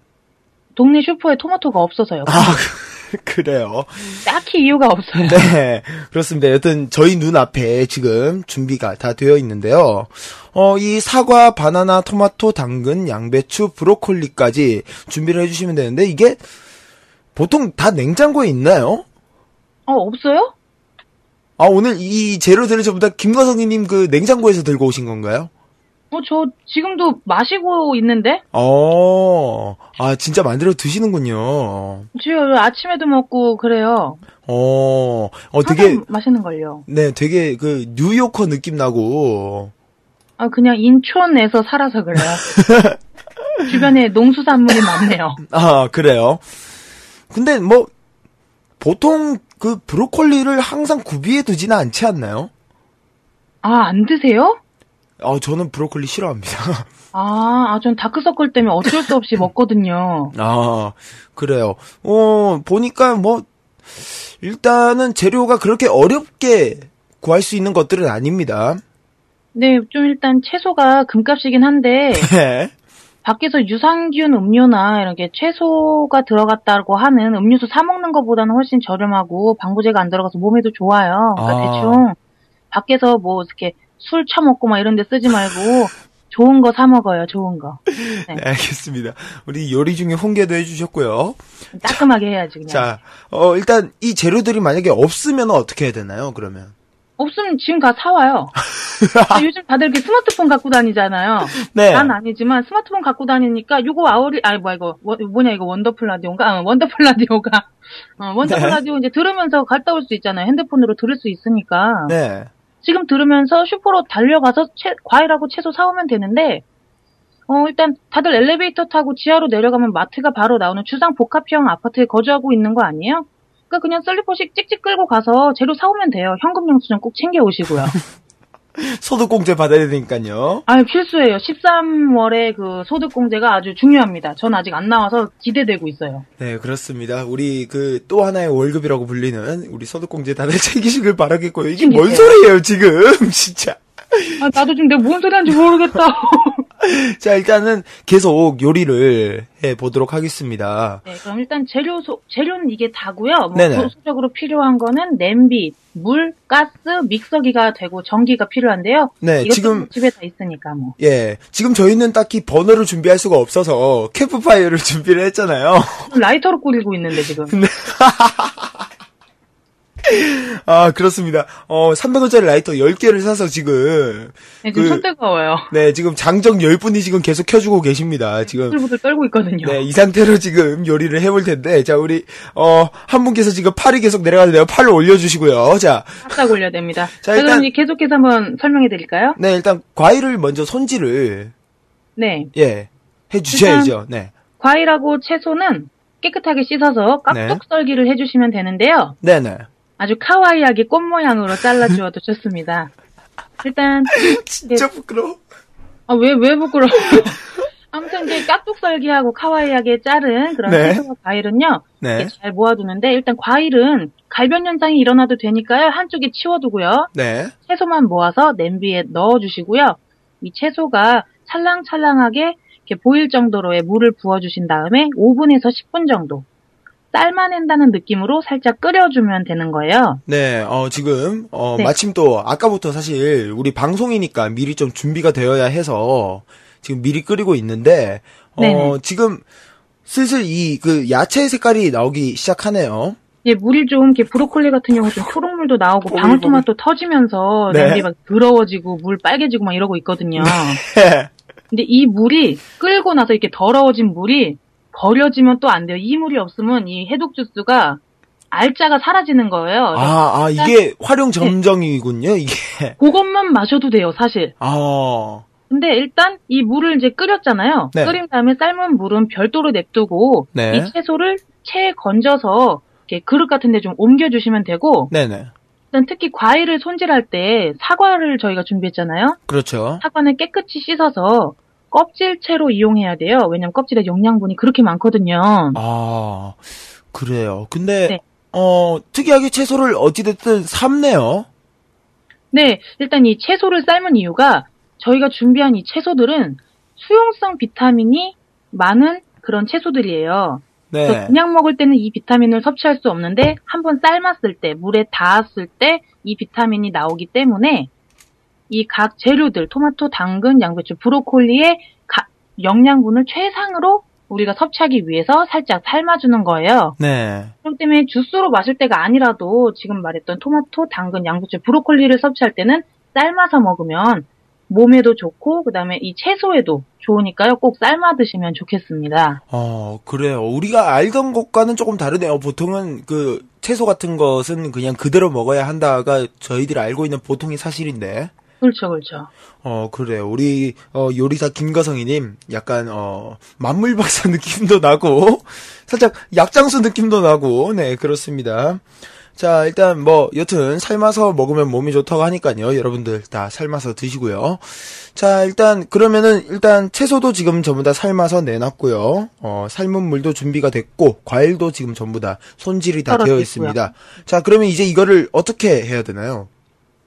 동네 슈퍼에 토마토가 없어서요. 아, 그래요. 딱히 이유가 없어요. 네, 그렇습니다. 여튼 저희 눈앞에 지금 준비가 다 되어 있는데요. 어, 이 사과, 바나나, 토마토, 당근, 양배추, 브로콜리까지 준비를 해주시면 되는데 이게 보통 다 냉장고에 있나요? 어, 없어요? 아, 오늘 이 재료들을 전부 다 김과성님 그 냉장고에서 들고 오신 건가요? 어, 저 지금도 마시고 있는데? 어, 아, 진짜 만들어 드시는군요. 지금 아침에도 먹고 그래요. 어, 어, 되게 되게, 맛있는 걸요. 네, 되게 그 뉴요커 느낌 나고, 아, 그냥 인천에서 살아서 그래요. 주변에 농수산물이 많네요. 아, 그래요? 근데 뭐, 보통 그 브로콜리를 항상 구비해 두지는 않지 않나요? 아, 안 드세요? 어, 저는 브로콜리 싫어합니다. 아, 아, 전 다크서클 때문에 어쩔 수 없이 먹거든요. 아, 그래요. 어, 보니까 뭐, 일단은 재료가 그렇게 어렵게 구할 수 있는 것들은 아닙니다. 네, 좀 일단 채소가 금값이긴 한데, 네. 밖에서 유산균 음료나 이렇게 채소가 들어갔다고 하는 음료수 사 먹는 것보다는 훨씬 저렴하고 방부제가 안 들어가서 몸에도 좋아요. 그러니까 아. 대충 밖에서 뭐 이렇게 술 처먹고 막 이런 데 쓰지 말고 좋은 거 사 먹어요. 좋은 거. 네, 알겠습니다. 우리 요리 중에 홍게도 해주셨고요. 따끔하게 해야지 그냥. 자, 어, 일단 이 재료들이 만약에 없으면 어떻게 해야 되나요, 그러면? 없으면 지금 가 사와요. 아, 요즘 다들 이렇게 스마트폰 갖고 다니잖아요. 네. 난 아니지만 스마트폰 갖고 다니니까 요거 아우리 아니 뭐야 이거 워- 뭐냐 이거 Wonderful 라디오인가? 아, Wonderful 라디오가 어, Wonderful 네. 라디오 이제 들으면서 갔다 올 수 있잖아요. 핸드폰으로 들을 수 있으니까. 네. 지금 들으면서 슈퍼로 달려가서 채- 과일하고 채소 사오면 되는데 어 일단 다들 엘리베이터 타고 지하로 내려가면 마트가 바로 나오는 주상 복합형 아파트에 거주하고 있는 거 아니에요? 그러니까 그냥 셀리포식 찍찍 끌고 가서 재료 사오면 돼요. 현금 영수증 꼭 챙겨 오시고요. 소득공제 받아야 되니까요. 아 필수예요. 13월에 그 소득공제가 아주 중요합니다. 전 아직 안 나와서 기대되고 있어요. 네, 그렇습니다. 우리 그 또 하나의 월급이라고 불리는 우리 소득공제 다들 챙기시길 바라겠고요. 이게 뭔. 소리예요, 지금? 진짜. 아 나도 지금 내가 뭔 소리 하는지 모르겠다. 자, 일단은 계속 요리를 해 보도록 하겠습니다. 네, 그럼 일단 재료 소, 재료는 이게 다고요. 뭐 네네. 부수적으로 필요한 거는 냄비, 물, 가스, 믹서기가 되고 전기가 필요한데요. 네, 지금- 뭐 집에 다 있으니까 뭐. 예. 지금 저희는 딱히 버너를 준비할 수가 없어서 캠프파이어를 준비를 했잖아요. 라이터로 꾸리고 있는데 지금. 네. 아, 그렇습니다. 어, 300원짜리 라이터 10개를 사서 지금, 네, 지금 그- 손 뜨거워요. 네, 지금 장정 10분이 지금 계속 켜주고 계십니다. 지금. 부들부들 떨고 있거든요. 네, 이 상태로 지금 요리를 해볼 텐데, 자, 우리, 어, 한 분께서 지금 팔이 계속 내려가는데요. 팔을 올려주시고요. 자, 싹싹 올려야 됩니다. 자, 자, 일단- 계속해서 한번 설명해 드릴까요? 네, 일단, 과일을 먼저 손질을, 네. 예, 해 주셔야죠. 네. 과일하고 채소는 깨끗하게 씻어서 네. 깍둑 썰기를 해주시면 되는데요. 네네. 아주 카와이하게 꽃 모양으로 잘라주어도 좋습니다. 일단 진짜 부끄러워. 아, 왜, 왜 부끄러워? 아무튼 이제 깍둑 썰기하고 카와이하게 자른 그런 네. 채소와 과일은요. 네. 잘 모아두는데 일단 과일은 갈변 현상이 일어나도 되니까요. 한쪽에 치워두고요. 네. 채소만 모아서 냄비에 넣어주시고요. 이 채소가 찰랑찰랑하게 이렇게 보일 정도로의 물을 부어주신 다음에 5분에서 10분 정도 삶아낸다는 느낌으로 살짝 끓여주면 되는 거예요. 네, 어, 지금, 어, 네. 마침 또, 아까부터 사실, 우리 방송이니까 미리 좀 준비가 되어야 해서, 지금 미리 끓이고 있는데, 어, 네네. 지금, 슬슬 이, 그, 야채 색깔이 나오기 시작하네요. 이제 물이 좀 이렇게 브로콜리 같은 경우 좀 초록물도 나오고 방울토마토 터지면서 네. 냄비 막 더러워지고 물 빨개지고 막 이러고 있거든요. 네. 근데 이 물이 끓고 나서 이렇게 더러워진 물이 버려지면 또 안 돼요. 이 물이 없으면 이 해독 주스가 알짜가 사라지는 거예요. 아, 아, 이게 활용 점정이군요, 이게. 그것만 마셔도 돼요, 사실. 아, 근데 일단 이 물을 이제 끓였잖아요. 네. 끓인 다음에 삶은 물은 별도로 냅두고 네. 이 채소를 체에 건져서 이렇게 그릇 같은 데 좀 옮겨 주시면 되고 네네. 일단 특히 과일을 손질할 때 사과를 저희가 준비했잖아요. 그렇죠. 사과는 깨끗이 씻어서 껍질채로 이용해야 돼요. 왜냐면 껍질에 영양분이 그렇게 많거든요. 아, 그래요. 근데, 네. 어, 특이하게 채소를 어찌됐든 삶네요. 네, 일단 이 채소를 삶은 이유가 저희가 준비한 이 채소들은 수용성 비타민이 많은 그런 채소들이에요. 네. 그냥 먹을 때는 이 비타민을 섭취할 수 없는데 한 번 삶았을 때, 물에 닿았을 때 이 비타민이 나오기 때문에 이 각 재료들, 토마토, 당근, 양배추, 브로콜리의 가- 영양분을 최상으로 우리가 섭취하기 위해서 살짝 삶아주는 거예요. 네. 그렇기 때문에 주스로 마실 때가 아니라도 지금 말했던 토마토, 당근, 양배추, 브로콜리를 섭취할 때는 삶아서 먹으면 몸에도 좋고 그다음에 이 채소에도 좋으니까요. 꼭 삶아 드시면 좋겠습니다. 어, 그래요. 우리가 알던 것과는 조금 다르네요. 보통은 그 채소 같은 것은 그냥 그대로 먹어야 한다가 저희들이 알고 있는 보통이 사실인데. 그렇죠, 그렇죠. 어, 그래요. 우리 어, 요리사 김가성이님 약간 어, 만물 박사 느낌도 나고 살짝 약장수 느낌도 나고 네, 그렇습니다. 자, 일단 뭐 여튼 삶아서 먹으면 몸이 좋다고 하니까요. 여러분들 다 삶아서 드시고요. 자, 일단 그러면은 일단 채소도 지금 전부 다 삶아서 내놨고요. 어, 삶은 물도 준비가 됐고 과일도 지금 전부 다 손질이 다 되어. 있습니다. 자, 그러면 이제 이거를 어떻게 해야 되나요?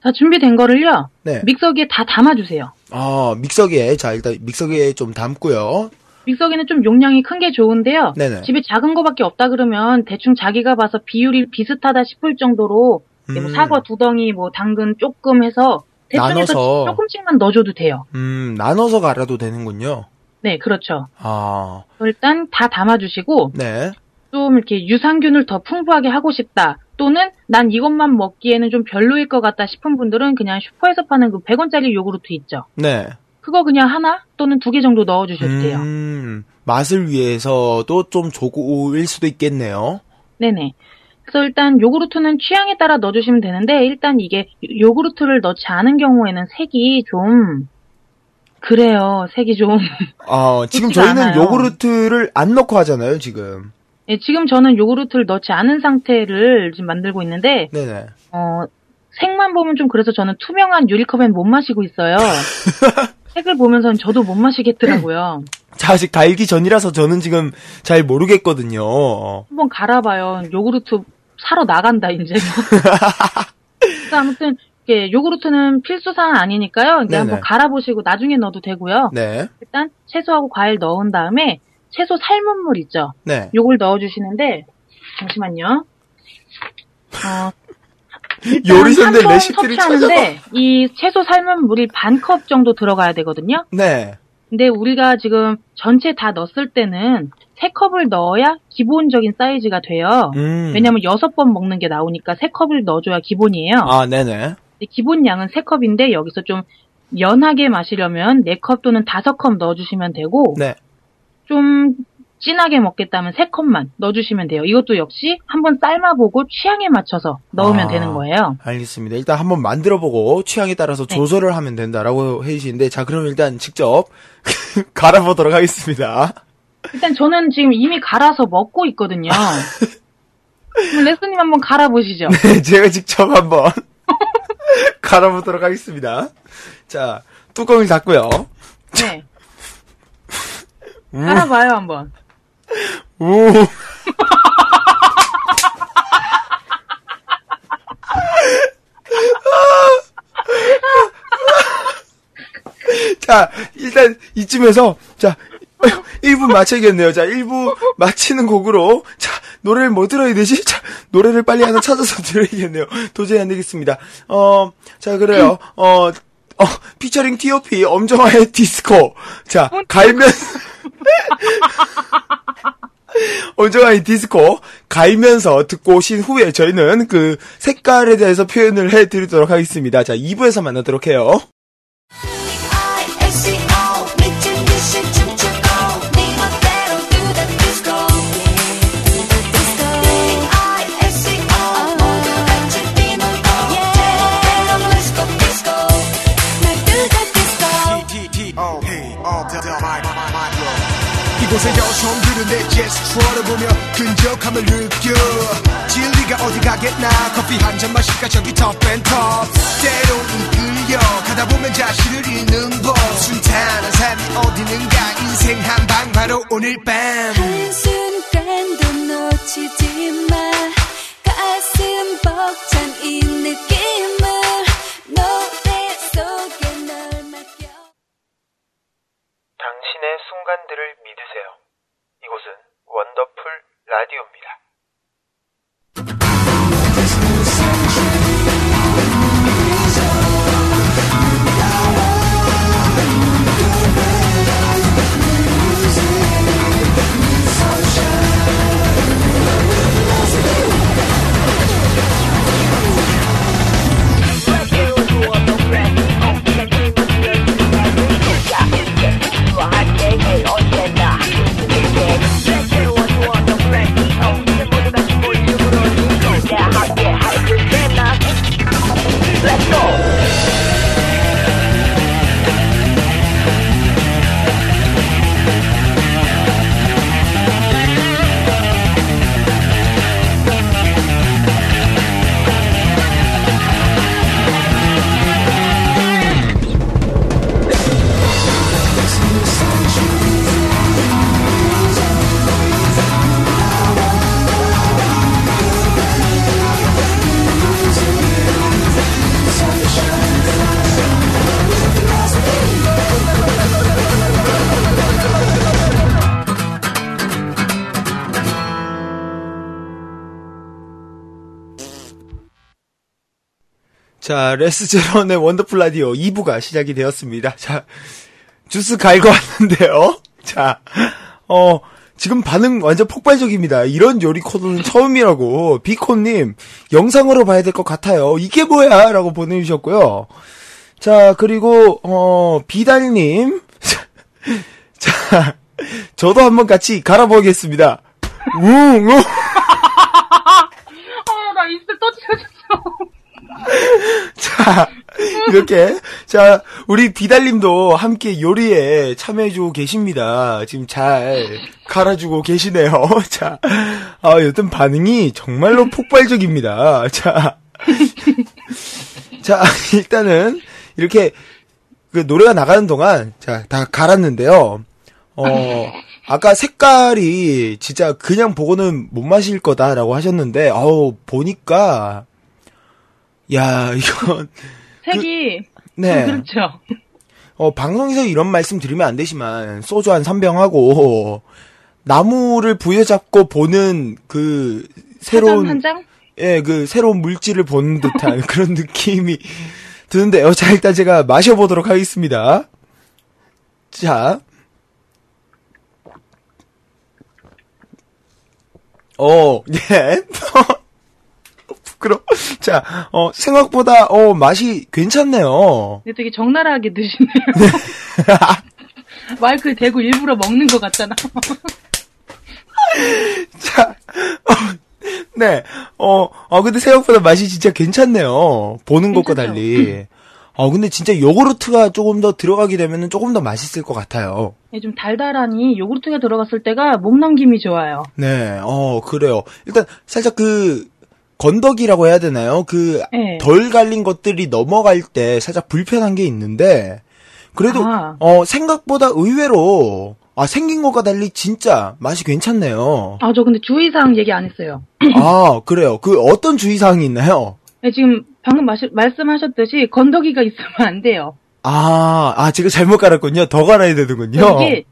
자, 준비된 거를요. 네. 믹서기에 다 담아주세요. 아, 믹서기에 자, 일단 믹서기에 좀 담고요. 믹서기는 좀 용량이 큰 게 좋은데요. 네네. 집에 작은 거밖에 없다 그러면 대충 자기가 봐서 비율이 비슷하다 싶을 정도로 뭐 음. 사과 두 덩이, 뭐 당근 조금 해서 대충 해서 나눠서. 조금씩만 넣어줘도 돼요. 음, 나눠서 갈아도 되는군요. 네, 그렇죠. 아, 일단 다 담아주시고 네. 좀 이렇게 유산균을 더 풍부하게 하고 싶다. 또는 난 이것만 먹기에는 좀 별로일 것 같다 싶은 분들은 그냥 슈퍼에서 파는 그 100원짜리 요구르트 있죠. 네. 그거 그냥 하나 또는 두 개 정도 넣어 주셔도 돼요. 음, 맛을 위해서도 좀 좋을 수도 있겠네요. 네네. 그래서 일단 요구르트는 취향에 따라 넣어주시면 되는데 일단 이게 요- 요구르트를 넣지 않은 경우에는 색이 좀 그래요. 색이 좀. 어, 지금 저희는 않아요. 요구르트를 안 넣고 하잖아요, 지금. 예, 지금 저는 요구르트를 넣지 않은 상태를 지금 만들고 있는데 네네. 어, 색만 보면 좀 그래서 저는 투명한 유리컵엔 못 마시고 있어요. 색을 보면서는 저도 못 마시겠더라고요. 자, 아직 달기 전이라서 저는 지금 잘 모르겠거든요. 한번 갈아봐요. 요구르트 사러 나간다 이제. 아무튼 이게 요구르트는 필수 사항 아니니까요. 이제 네네. 한번 갈아보시고 나중에 넣어도 되고요. 네. 일단 채소하고 과일 넣은 다음에 채소 삶은 물 있죠. 네. 요걸 넣어주시는데 잠시만요. 어, 요리사인데 레시피를 터치하는데 이 채소 삶은 물이 반 컵 정도 들어가야 되거든요. 네. 근데 우리가 지금 전체 다 넣었을 때는 세 컵을 넣어야 기본적인 사이즈가 돼요. 음. 왜냐면 여섯 번 먹는 게 나오니까 세 컵을 넣어줘야 기본이에요. 아, 네네. 기본 양은 세 컵인데 여기서 좀 연하게 마시려면 네컵 또는 다섯 컵 넣어주시면 되고 네. 좀 진하게 먹겠다면 세 컵만 넣어주시면 돼요. 이것도 역시 한번 삶아보고 취향에 맞춰서 넣으면 아. 되는 거예요. 알겠습니다. 일단 한번 만들어보고 취향에 따라서 네. 조절을 하면 된다라고 해주시는데, 자, 그럼 일단 직접 갈아보도록 하겠습니다. 일단 저는 지금 이미 갈아서 먹고 있거든요. 그럼 레스님 한번 갈아보시죠. 네, 제가 직접 한번 갈아보도록 하겠습니다. 자, 뚜껑을 닫고요. 네. 갈아봐요 한번. 우. 자, 일단 이쯤에서 자 1부 마쳐야겠네요. 자, 1부 마치는 곡으로 자, 노래를 뭐 들어야 되지? 자, 노래를 빨리 하나 찾아서 들어야겠네요. 도저히 안 되겠습니다. 어, 자, 그래요. 어, 어, 피처링 T.O.P. 엄정화의 디스코. 자, 갈면 엄정화의 디스코 갈면서 듣고 오신 후에 저희는 그 색깔에 대해서 표현을 해드리도록 하겠습니다. 자, 2부에서 만나도록 해요. 곳에 여성 들은 내 제스처를 보며 근적함을 느껴. 진리가 어디 가겠나? 커피 한 잔 마실까? 저기 톱앤톱 때론 이끌려 가다 보면 자신을 잃는 법. 순탄한 삶이 어디는가? 인생 한 방 바로 오늘 밤 자, 레스 제론의 Wonderful 라디오 2부가 시작이 되었습니다. 자, 주스 갈고 왔는데요. 자, 어, 지금 반응 완전 폭발적입니다. 이런 요리 코너는 처음이라고. 비코님, 영상으로 봐야 될 것 같아요. 이게 뭐야? 라고 보내주셨고요. 자, 그리고, 어, 비달님. 자, 저도 한번 같이 갈아보겠습니다. 웅, 웅. 아, 나 입술 또 찢어졌어. 자, 이렇게. 자, 우리 비달님도 함께 요리에 참여해주고 계십니다. 지금 잘 갈아주고 계시네요. 자, 아, 여튼 반응이 정말로 폭발적입니다. 자, 자, 일단은, 이렇게, 그 노래가 나가는 동안, 자, 다 갈았는데요. 어, 아까 색깔이 진짜 그냥 보고는 못 마실 거다라고 하셨는데, 어우, 보니까, 야, 이건, 색이 네. 좀 그렇죠. 어, 방송에서 이런 말씀 드리면 안 되지만, 소주 한 3병하고, 나무를 부여잡고 보는 그, 새로운, 한 장? 예, 그, 새로운 물질을 보는 듯한 그런 느낌이 드는데요. 자, 일단 제가 마셔보도록 하겠습니다. 자. 어, 예. 부끄러워. 자, 어, 생각보다, 어, 맛이 괜찮네요. 근데 되게 적나라하게 드시네요. 마이크를 대고 일부러 먹는 것 같잖아. 자, 어, 네. 어, 어, 근데 생각보다 맛이 진짜 괜찮네요. 보는 것과 괜찮죠? 달리. 어, 근데 진짜 요구르트가 조금 더 들어가게 되면은 조금 더 맛있을 것 같아요. 네, 좀 달달하니 요구르트가 들어갔을 때가 목 넘김이 좋아요. 네, 어, 그래요. 일단, 살짝 그, 건더기라고 해야 되나요? 그, 네. 덜 갈린 것들이 넘어갈 때 살짝 불편한 게 있는데, 그래도, 아. 어, 생각보다 의외로, 아, 생긴 것과 달리 진짜 맛이 괜찮네요. 아, 저 근데 주의사항 얘기 안 했어요. 아, 그래요. 그 어떤 주의사항이 있나요? 네, 지금 방금 마시- 말씀하셨듯이 건더기가 있으면 안 돼요. 아, 아, 제가 잘못 갈았군요. 더 갈아야 되는군요. 이게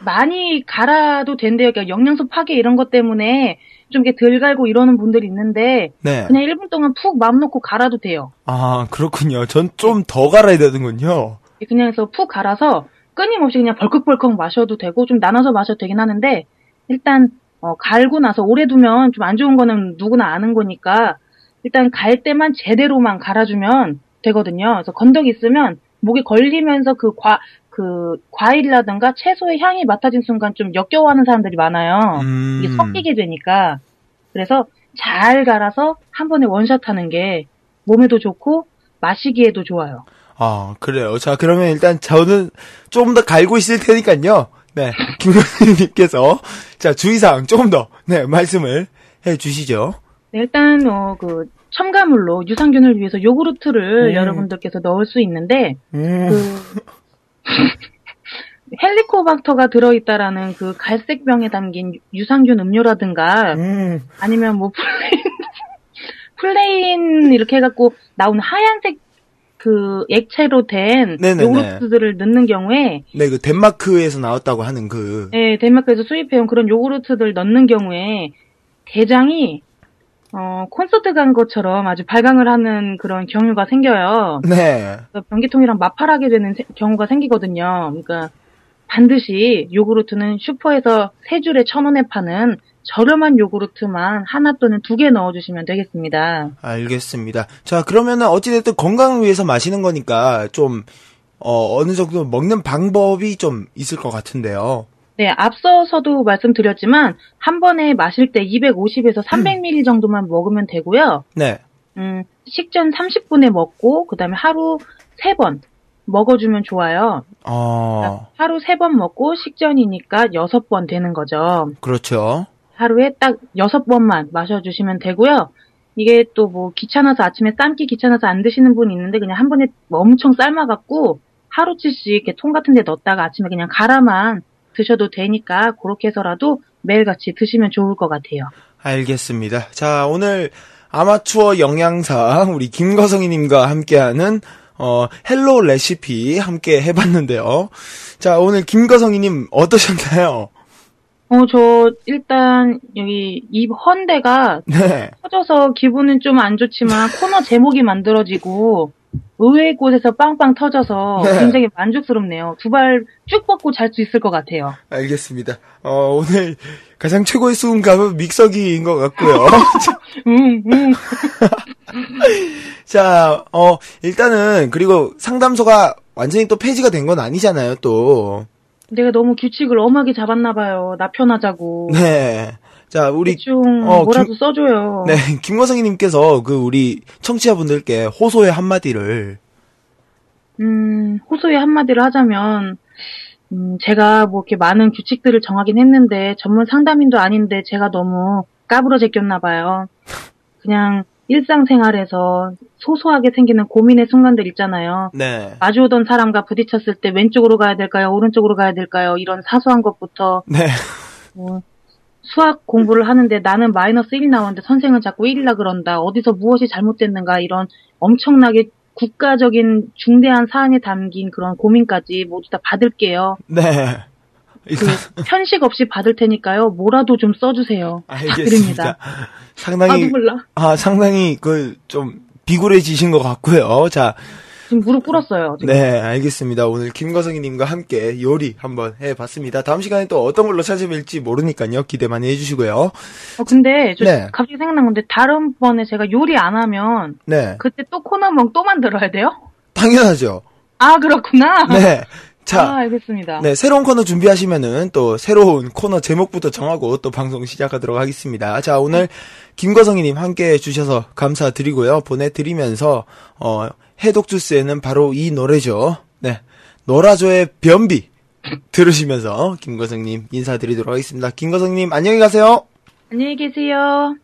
많이 갈아도 된대요. 그러니까 영양소 파괴 이런 것 때문에 좀 이렇게 덜 갈고 이러는 분들이 있는데 네. 그냥 1분 동안 푹 마음 놓고 갈아도 돼요. 아, 그렇군요. 전 좀 더 갈아야 되는군요. 그냥 해서 푹 갈아서 끊임없이 그냥 벌컥벌컥 마셔도 되고 좀 나눠서 마셔도 되긴 하는데 일단 어, 갈고 나서 오래 두면 좀 안 좋은 거는 누구나 아는 거니까 일단 갈 때만 제대로만 갈아주면 되거든요. 그래서 건더기 있으면 목에 걸리면서 그 과, 그 과일이라든가 채소의 향이 맡아진 순간 좀 역겨워하는 사람들이 많아요. 음. 이게 섞이게 되니까. 그래서 잘 갈아서 한 번에 원샷 하는 게 몸에도 좋고 마시기에도 좋아요. 아, 그래요. 자, 그러면 일단 저는 조금 더 갈고 있을 테니까요. 네. 김건희님께서, 자, 주의사항 조금 더, 네, 말씀을 해 주시죠. 네, 일단 어, 그 첨가물로 유산균을 위해서 요구르트를 음. 여러분들께서 넣을 수 있는데 음. 그 헬리코박터가 들어있다라는 그 갈색 병에 담긴 유산균 음료라든가 음. 아니면 뭐 plain plain 이렇게 해갖고 나오는 하얀색 그 액체로 된 네네네. 요구르트들을 넣는 경우에 네, 그 덴마크에서 나왔다고 하는 그, 예, 덴마크에서 수입해온 그런 요구르트들 넣는 경우에 대장이 어, 콘서트 간 것처럼 아주 발광을 하는 그런 경우가 생겨요. 네. 변기통이랑 마팔하게 되는 세- 경우가 생기거든요. 그러니까 반드시 요구르트는 슈퍼에서 세 줄에 천 원에 파는 저렴한 요구르트만 하나 또는 두 개 넣어주시면 되겠습니다. 알겠습니다. 자, 그러면은 어찌됐든 건강을 위해서 마시는 거니까 좀, 어, 어느 정도 먹는 방법이 좀 있을 것 같은데요. 네, 앞서서도 말씀드렸지만 한 번에 마실 때 250에서 300ml 정도만 먹으면 되고요. 네. 음, 식전 30분에 먹고 그다음에 하루 3번 먹어주면 좋아요. 어, 하루 3번 먹고 식전이니까 6번 되는 거죠. 그렇죠. 하루에 딱 6번만 마셔주시면 되고요. 이게 또 뭐 귀찮아서 아침에 삶기 귀찮아서 안 드시는 분이 있는데 그냥 한 번에 엄청 삶아갖고 하루치씩 이렇게 통 같은 데 넣었다가 아침에 그냥 갈아만 드셔도 되니까 그렇게 해서라도 매일같이 드시면 좋을 것 같아요. 알겠습니다. 자, 오늘 아마추어 영양사 우리 김거성이님과 함께하는 어, Hello 레시피 함께 해봤는데요. 자, 오늘 김거성이님 어떠셨나요? 어, 저, 일단, 여기, 이 헌 데가 네. 터져서 기분은 좀 안 좋지만, 코너 제목이 만들어지고, 의외의 곳에서 빵빵 터져서 네. 굉장히 만족스럽네요. 두 발 쭉 뻗고 잘 수 있을 것 같아요. 알겠습니다. 어, 오늘 가장 최고의 수음감은 믹서기인 것 같고요. 응, 응. 자, 어, 일단은, 그리고 상담소가 완전히 또 폐지가 된 건 아니잖아요, 또. 내가 너무 규칙을 엄하게 잡았나봐요. 나 편하자고. 네. 자, 우리, 대충 어, 뭐라도 김- 써줘요. 네, 김거성님께서 그 우리 청취자분들께 호소의 한마디를, 음, 호소의 한마디를 하자면, 음, 제가 뭐 이렇게 많은 규칙들을 정하긴 했는데, 전문 상담인도 아닌데, 제가 너무 까불어 제 꼈나 봐요. 그냥 일상생활에서 소소하게 생기는 고민의 순간들 있잖아요. 네. 마주오던 사람과 부딪혔을 때 왼쪽으로 가야 될까요? 오른쪽으로 가야 될까요? 이런 사소한 것부터, 네. 뭐, 수학 공부를 하는데 나는 마이너스 1이 나오는데 선생은 자꾸 1이라 그런다. 어디서 무엇이 잘못됐는가 이런 엄청나게 국가적인 중대한 사안에 담긴 그런 고민까지 모두 다 받을게요. 네. 그 편식 없이 받을 테니까요. 뭐라도 좀 써주세요. 알겠습니다. 아 상당히, 나. 아, 상당히 그, 좀, 비굴해지신 것 같고요. 자, 지금 무릎 꿇었어요. 지금. 네, 알겠습니다. 오늘 김거성님과 함께 요리 한번 해봤습니다. 다음 시간에 또 어떤 걸로 찾아뵐지 모르니까요. 기대 많이 해주시고요. 어, 근데 저 네. 갑자기 생각난 건데 다른 번에 제가 요리 안 하면 네, 그때 또 코너멍 또 만들어야 돼요? 당연하죠. 아 그렇구나. 네. 아 자, 알겠습니다. 네, 새로운 코너 준비하시면은 또 새로운 코너 제목부터 정하고 또 방송 시작하도록 하겠습니다. 자, 오늘 김거성이님 함께 해주셔서 감사드리고요. 보내드리면서, 어, 해독주스에는 바로 이 노래죠. 네. 노라조의 변비. 들으시면서 김거성님 인사드리도록 하겠습니다. 김거성님 안녕히 가세요. 안녕히 계세요.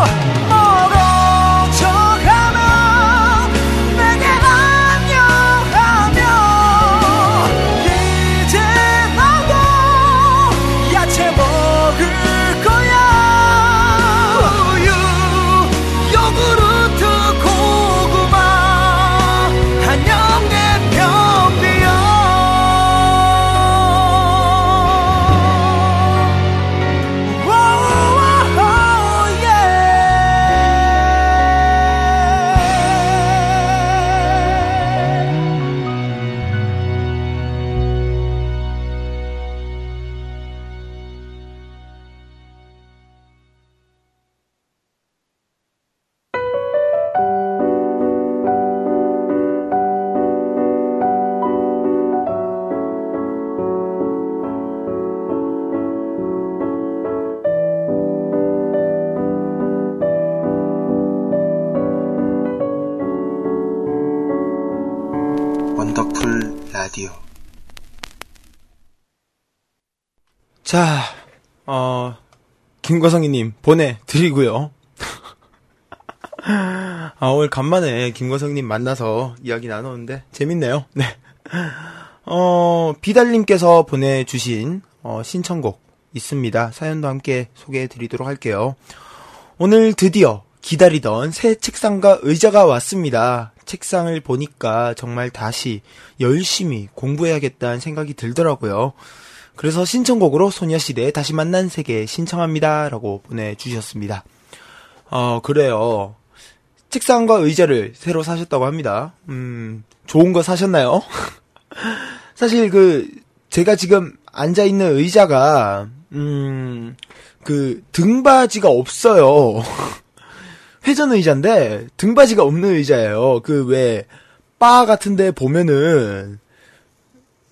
멀 김과성이님 보내드리고요. 아, 오늘 간만에 김과성님 만나서 이야기 나누는데 재밌네요. 네. 어, 비달님께서 보내주신 어, 신청곡 있습니다. 사연도 함께 소개해드리도록 할게요. 오늘 드디어 기다리던 새 책상과 의자가 왔습니다. 책상을 보니까 정말 다시 열심히 공부해야겠다는 생각이 들더라고요. 그래서 신청곡으로 소녀시대의 다시 만난 세계 신청합니다. 라고 보내주셨습니다. 어, 그래요. 책상과 의자를 새로 사셨다고 합니다. 음, 좋은 거 사셨나요? 사실 그, 제가 지금 앉아있는 의자가, 음, 그, 등받이가 없어요. 회전 의자인데, 등받이가 없는 의자예요. 그, 왜, 바 같은데 보면은,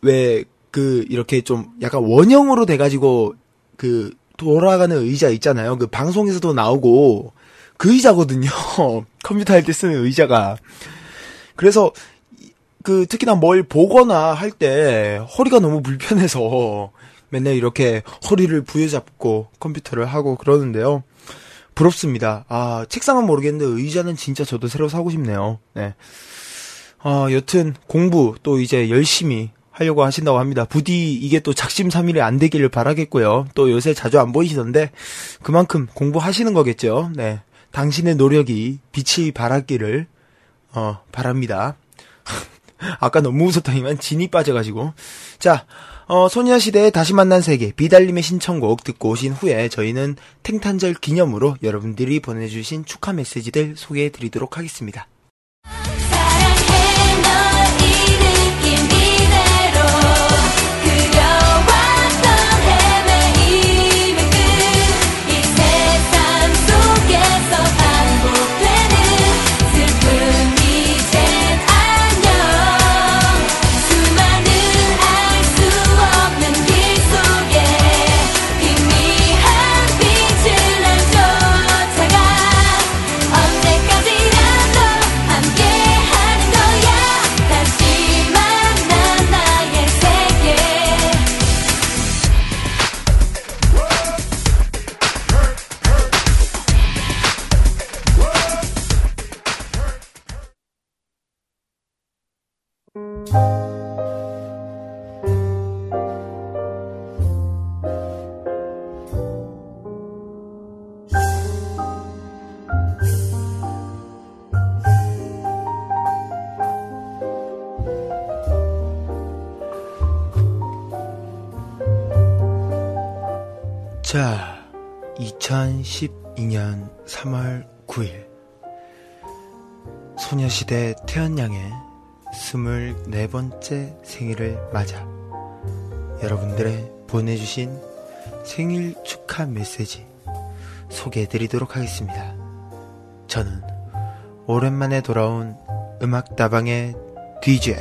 왜, 그, 이렇게 좀, 약간 원형으로 돼가지고, 그, 돌아가는 의자 있잖아요. 그, 방송에서도 나오고, 그 의자거든요. 컴퓨터 할 때 쓰는 의자가. 그래서, 이- 그, 특히나 뭘 보거나 할 때, 허리가 너무 불편해서, 맨날 이렇게 허리를 부여잡고 컴퓨터를 하고 그러는데요. 부럽습니다. 아, 책상은 모르겠는데 의자는 진짜 저도 새로 사고 싶네요. 네. 아, 여튼 공부 또 이제 열심히 하려고 하신다고 합니다. 부디 이게 또 작심삼일이 안 되기를 바라겠고요. 또 요새 자주 안 보이시던데 그만큼 공부하시는 거겠죠. 네. 당신의 노력이 빛이 발하기를 어, 바랍니다. 아까 너무 웃었더니만 진이 빠져가지고. 자, 어, 소녀시대의 다시 만난 세계, 비달님의 신청곡 듣고 오신 후에 저희는 탱탄절 기념으로 여러분들이 보내주신 축하 메시지들 소개해 드리도록 하겠습니다. 자, 2012년 3월 9일. 소녀시대 태연양의 24번째 생일을 맞아 여러분들의 보내주신 생일 축하 메시지 소개해드리도록 하겠습니다. 저는 오랜만에 돌아온 음악다방의 DJ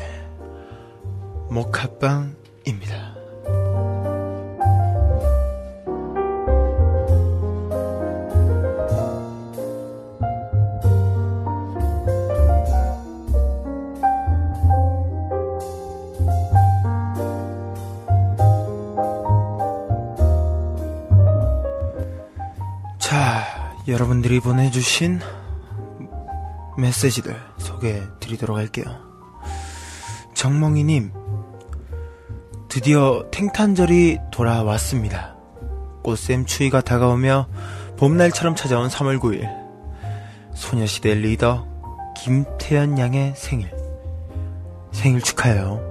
모카빵입니다. 여러분들이 보내주신 메시지들 소개해 드리도록 할게요. 정멍이님, 드디어 탱탄절이 돌아왔습니다. 꽃샘 추위가 다가오며 봄날처럼 찾아온 3월 9일. 소녀시대 리더 김태연 양의 생일. 생일 축하해요.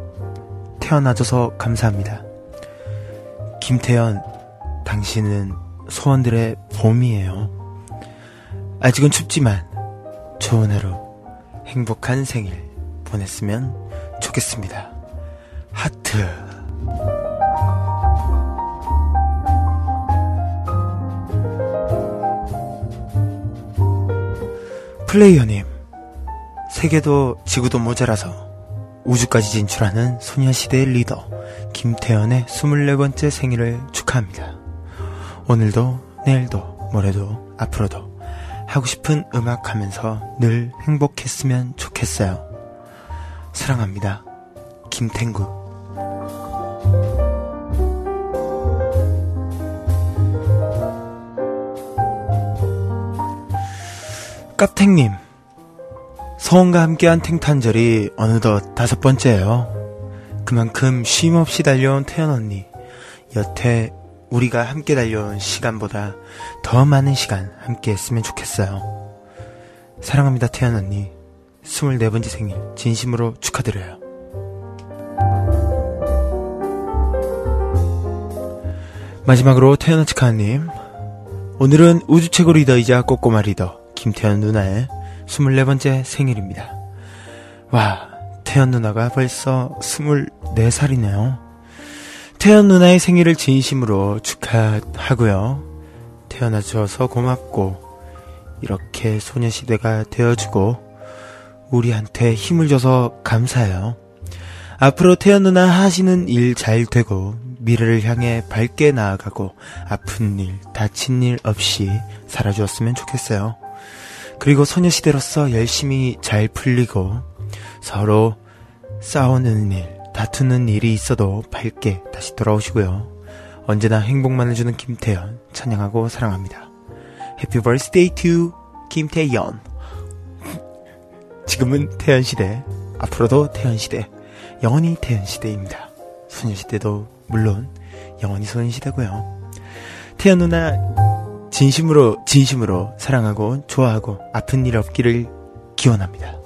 태어나줘서 감사합니다. 김태연, 당신은 소원들의 봄이에요. 아직은 춥지만 좋은 하루, 행복한 생일 보냈으면 좋겠습니다. 하트. 플레이어님, 세계도 지구도 모자라서 우주까지 진출하는 소녀시대의 리더 김태연의 24번째 생일을 축하합니다. 오늘도 내일도 모레도 앞으로도 하고 싶은 음악 하면서 늘 행복했으면 좋겠어요. 사랑합니다. 김탱구. 깝탱님. 서원과 함께한 탱탄절이 어느덧 다섯 번째예요. 그만큼 쉼없이 달려온 태연 언니. 여태 우리가 함께 달려온 시간보다 더 많은 시간 함께 했으면 좋겠어요. 사랑합니다, 태연 언니. 24번째 생일 진심으로 축하드려요. 마지막으로 태연 치카님. 오늘은 우주 최고 리더이자 꼬꼬마 리더 김태연 누나의 24번째 생일입니다. 와, 태연 누나가 벌써 24살이네요. 태연 누나의 생일을 진심으로 축하하고요. 태어나줘서 고맙고, 이렇게 소녀시대가 되어주고, 우리한테 힘을 줘서 감사해요. 앞으로 태연 누나 하시는 일 잘 되고, 미래를 향해 밝게 나아가고, 아픈 일, 다친 일 없이 살아주었으면 좋겠어요. 그리고 소녀시대로서 열심히 잘 풀리고, 서로 싸우는 일, 다투는 일이 있어도 밝게 다시 돌아오시고요. 언제나 행복만을 주는 김태연 찬양하고 사랑합니다. Happy birthday to 김태연. 지금은 태연시대, 앞으로도 태연시대, 영원히 태연시대입니다. 소녀시대도 물론 영원히 소녀시대고요. 태연 누나 진심으로 진심으로 사랑하고 좋아하고 아픈 일 없기를 기원합니다.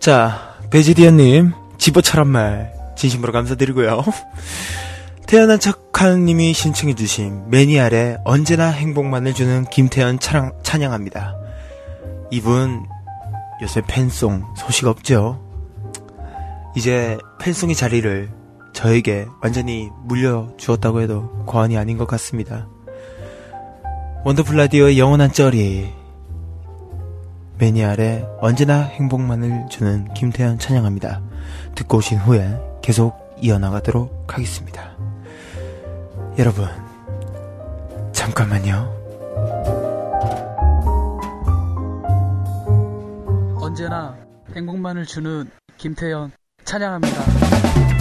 자, 베지디언님, 집어처럼 말, 진심으로 감사드리고요. 태어난 척하는님이 신청해주신 매니아의 언제나 행복만을 주는 김태현 찬양, 찬양합니다. 이분, 요새 팬송 소식 없죠? 이제 팬송의 자리를 저에게 완전히 물려주었다고 해도 과언이 아닌 것 같습니다. 원더풀 라디오의 영원한 쩌리 매니아의 언제나 행복만을 주는 김태현 찬양합니다. 듣고 오신 후에 계속 이어나가도록 하겠습니다. 여러분, 잠깐만요. 언제나 행복만을 주는 김태현 찬양합니다.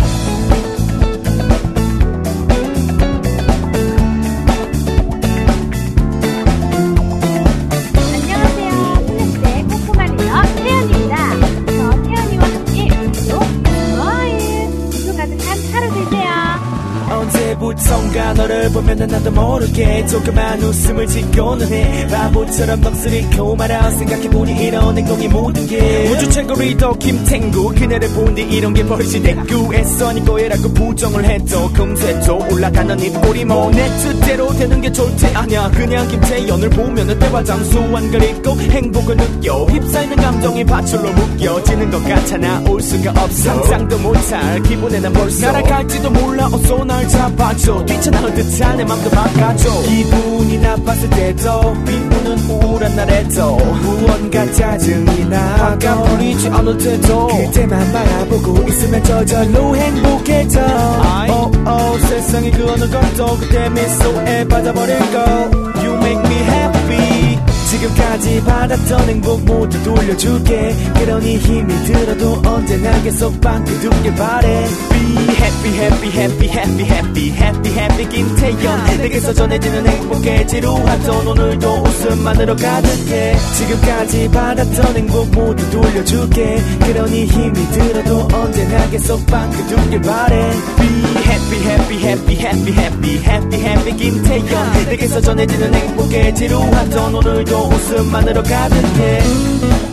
언제부턴가 너를 보면 나도 모르게 조그만 웃음을 짓고는 해 바보처럼 넋을 말아 생각해보니 이런 행동이 모든 게 우주 최고 리더 김탱구 그녀를 본뒤 이런 게 벌써 됐고 애써 니 거애라고 부정을 해도 금세 또 올라가는 입꼬리 뭐내 뜻대로 되는 게 좋대 아냐 그냥 김태연을 보면은 때와 장소 안 그리고 행복을 느껴 휩싸이는 감정이 밧줄로 묶여지는 것 같아 나올 수가 없어. 상상도 못할 기분에 난 벌써 날아갈지도 몰라 어서 날 잡아줘 뛰쳐나올 듯한 내 맘도 바꿔줘. 기분이 나빴을 때도 비 오는 우울한 날에도 무언가 짜증이 나 화가 풀리지 않을 때도 그때만 바라보고 있으면 저절로 행복해져. oh, oh, 세상이 그 어느 것도 그때 미소에 빠져버릴 거 지금까지 받았던 행복 모두 돌려줄게 그러니 힘이 들어도 언제나 계속 빵긋두길 바래 Be happy happy happy happy happy happy happy 김태현 내게서 전해지는 행복에 지루하던 오늘도 웃음만으로 가득해 지금까지 받았던 행복 모두 돌려줄게 그러니 힘이 들어도 언제나 계속 빵긋두길 바래 Be happy happy happy happy happy happy happy 김태현 내게서 전해지는 행복에 지루하던 오늘도 웃음만으로 가득해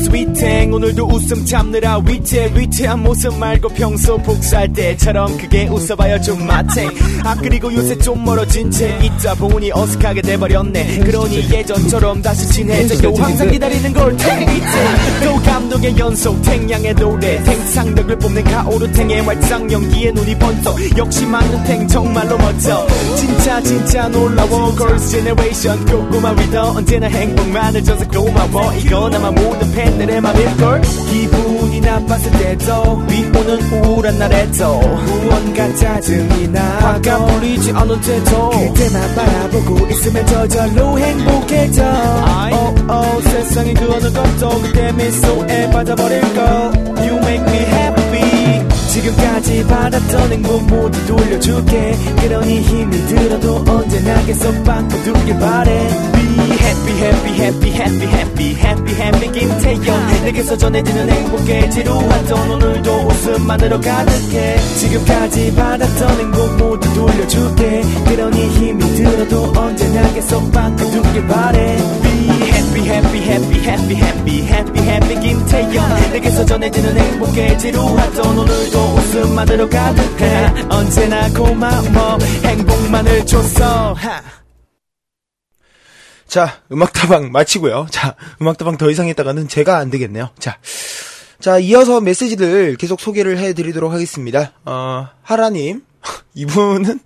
스위탱 오늘도 웃음 참느라 위태 위태한 모습 말고 평소 복수할 때처럼 크게 웃어봐요 좀 마탱. 아 그리고 요새 좀 멀어진 채 있다 보니 어색하게 돼버렸네. 그러니 예전처럼 다시 친해져요 항상 기다리는 걸 탱이탱. 또 감독의 연속 탱양의 노래. 탱상덕을 뽑는 가오르탱의 활짝 연기에 눈이 번쩍. 역시 맞는 탱 정말로 멋져. 진짜 진짜 놀라워. Girls Generation. 고구마 리더 언제나 행복만을 줘서 고마워. 이건 아마 모든 팬 들의 맘일걸? 기분이 나빴을 때도 비 오는 우울한 날에도 무언가 짜증이 나 화가 풀리지 않을 때도 그때만 바라보고 있으면 저절로 행복해져. oh, oh, 세상의 그 어느 것도 그때 미소에 빠져버릴걸. You make me happy. 지금까지 받았던 행복 모두 돌려줄게. 그러니 힘이 들어도 언제나 계속 바꿔두길 바래. Be happy happy happy happy happy happy happy 김태현 내게서 전해지는 행복에 지루하던 오늘도 웃음만으로 가득해 지금까지 받았던 행복 모두 돌려줄게 그러니 힘이 들어도 언제나 계속 바꿔두길 바래 happy happy happy happy happy happy happy 김태현 내게서 전해지는 행복에 지루하던 오늘도 웃음만으로 가득해 언제나 고마워 행복만을 줬어 하. 자, 음악다방 마치고요. 자, 음악다방 더 이상 했다가는 제가 안 되겠네요. 자, 자, 이어서 메시지를 계속 소개를 해드리도록 하겠습니다. 어, 하라님. 이분은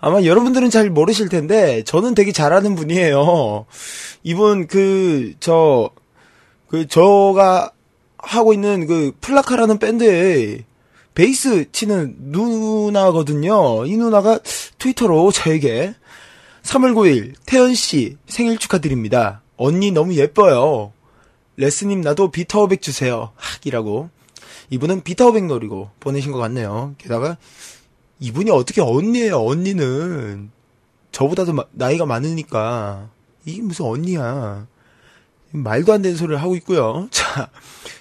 아마 여러분들은 잘 모르실 텐데, 저는 되게 잘하는 분이에요. 이분 그, 저, 그, 저가 하고 있는 그 플라카라는 밴드에 베이스 치는 누나거든요. 이 누나가 트위터로 저에게 3월 9일 태연 씨 생일 축하드립니다. 언니 너무 예뻐요. 레스님 나도 비타오백 주세요. 학이라고. 이분은 비타오백 노리고 보내신 것 같네요. 게다가 이분이 어떻게 언니예요? 언니는 저보다도 마- 나이가 많으니까 이게 무슨 언니야? 말도 안 되는 소리를 하고 있고요. 자,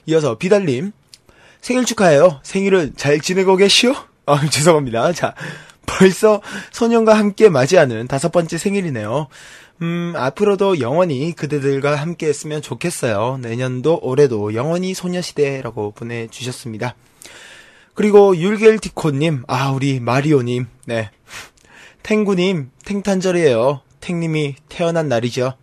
이어서 비달님. 생일 축하해요. 생일은 잘 지내고 계시오? 아, 죄송합니다. 자, 벌써 소년과 함께 맞이하는 다섯 번째 생일이네요. 음, 앞으로도 영원히 그대들과 함께 했으면 좋겠어요. 내년도 올해도 영원히 소녀시대라고 보내주셨습니다. 그리고 율겔티코님, 아, 우리 마리오님, 네. 탱구님, 탱탄절이에요. 탱님이 태어난 날이죠.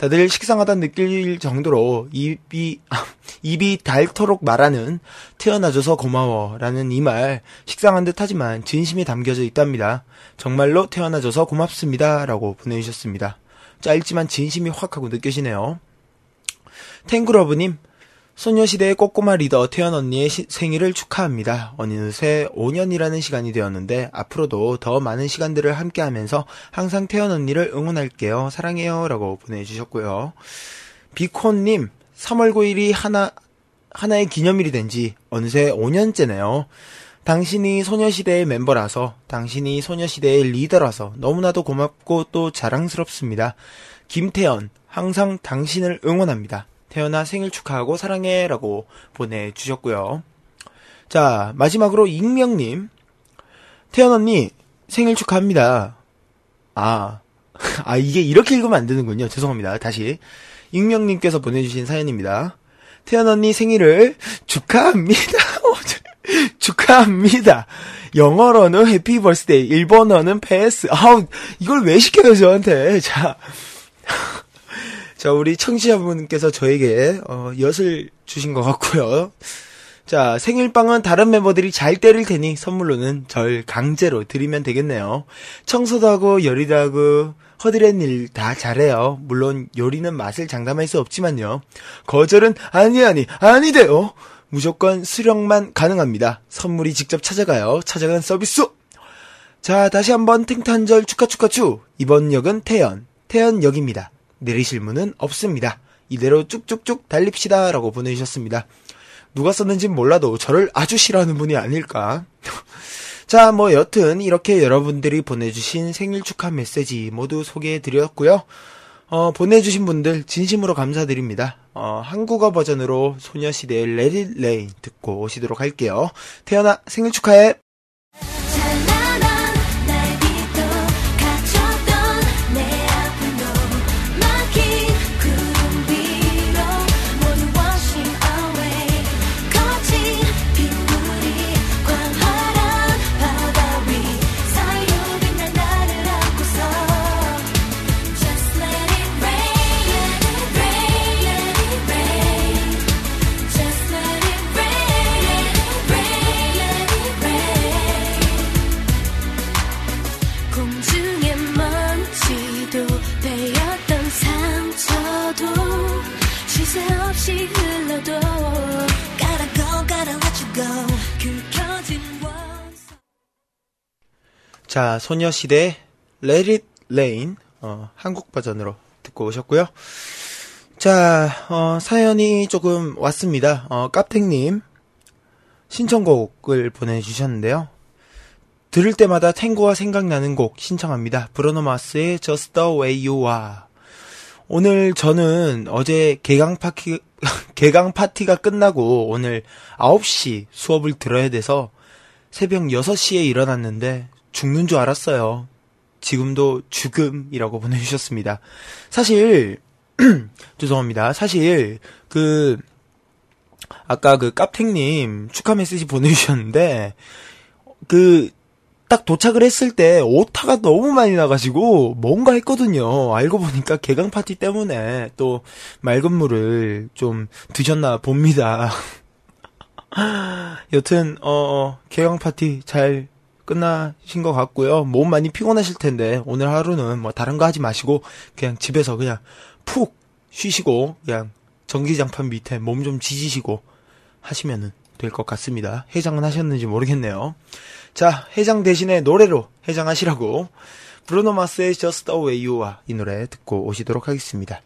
다들 식상하다 느낄 정도로 입이, 아, 입이 닳도록 말하는 태어나줘서 고마워 라는 이 말 식상한 듯 하지만 진심이 담겨져 있답니다. 정말로 태어나줘서 고맙습니다 라고 보내주셨습니다. 짧지만 진심이 확 하고 느껴지네요. 탱구러브님, 소녀시대의 꼬꼬마 리더 태연 언니의 시- 생일을 축하합니다. 어느새 5년이라는 시간이 되었는데 앞으로도 더 많은 시간들을 함께 하면서 항상 태연 언니를 응원할게요. 사랑해요. 라고 보내주셨고요. 비콘님, 3월 9일이 하나, 하나의 기념일이 된 지 어느새 5년째네요. 당신이 소녀시대의 멤버라서, 당신이 소녀시대의 리더라서 너무나도 고맙고 또 자랑스럽습니다. 김태연, 항상 당신을 응원합니다. 태연아 생일 축하하고 사랑해 라고 보내주셨고요. 자, 마지막으로 익명님. 태연 언니 생일 축하합니다. 아, 아, 이게 이렇게 읽으면 안 되는군요. 죄송합니다. 다시. 익명님께서 보내주신 사연입니다. 태연 언니 생일을 축하합니다. 축하합니다. 영어로는 해피 버스데이, 일본어는 패스. 아우, 이걸 왜 시켜요, 저한테. 자. 자, 우리 청취자분께서 저에게, 어, 엿을 주신 것 같고요. 자, 생일빵은 다른 멤버들이 잘 때릴 테니 선물로는 절 강제로 드리면 되겠네요. 청소도 하고 요리도 하고 허드렛 일 다 잘해요. 물론 요리는 맛을 장담할 수 없지만요. 거절은 아니 아니 아니돼요. 무조건 수령만 가능합니다. 선물이 직접 찾아가요. 찾아간 서비스. 자, 다시 한번 탱탄절 축하 축하 축. 이번 역은 태연, 태연역입니다. 내리실 문은 없습니다. 이대로 쭉쭉쭉 달립시다. 라고 보내주셨습니다. 누가 썼는진 몰라도 저를 아주 싫어하는 분이 아닐까. 자, 뭐 여튼 이렇게 여러분들이 보내주신 생일 축하 메시지 모두 소개해드렸고요. 어, 보내주신 분들 진심으로 감사드립니다. 어, 한국어 버전으로 소녀시대의 It Rain 듣고 오시도록 할게요. 태연아 생일 축하해! 중의 먼지도 베었던 상처도 쉴새 없이 흘러도 Gotta go, gotta let you go 긁혀진 원소 자, 소녀시대 Let It Rain 어, 한국 버전으로 듣고 오셨고요. 자, 어, 사연이 조금 왔습니다. 어, 깝탱님 신청곡을 보내주셨는데요. 들을 때마다 탱고가 생각나는 곡 신청합니다. 브로노 마스의 Just the Way You Are. 오늘 저는 어제 개강 파티, 개강 파티가 끝나고 오늘 9시 수업을 들어야 돼서 새벽 6시에 일어났는데 죽는 줄 알았어요. 지금도 죽음이라고 보내주셨습니다. 사실, 죄송합니다. 사실, 그, 아까 그 깝탱님 축하 메시지 보내주셨는데, 그, 딱 도착을 했을 때 오타가 너무 많이 나가지고 뭔가 했거든요. 알고 보니까 개강 파티 때문에 또 맑은 물을 좀 드셨나 봅니다. 여튼 어 개강 파티 잘 끝나신 것 같고요. 몸 많이 피곤하실 텐데 오늘 하루는 뭐 다른 거 하지 마시고 그냥 집에서 그냥 푹 쉬시고 그냥 전기장판 밑에 몸 좀 지지시고 하시면은 될 것 같습니다. 해장은 하셨는지 모르겠네요. 자, 해장 대신에 노래로 해장하시라고 브루노 마스의 Just the Way You Are 이 노래 듣고 오시도록 하겠습니다.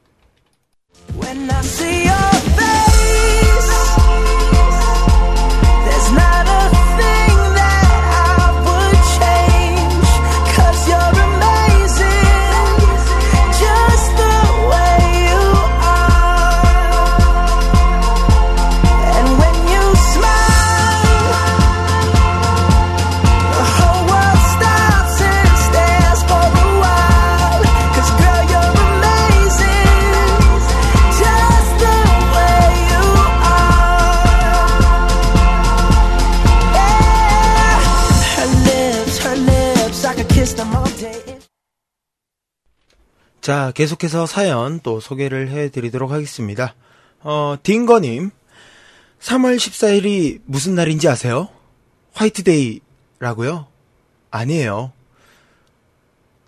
자, 계속해서 사연 또 소개를 해드리도록 하겠습니다. 어, 딩거님, 3월 14일이 무슨 날인지 아세요? 화이트데이라고요? 아니에요.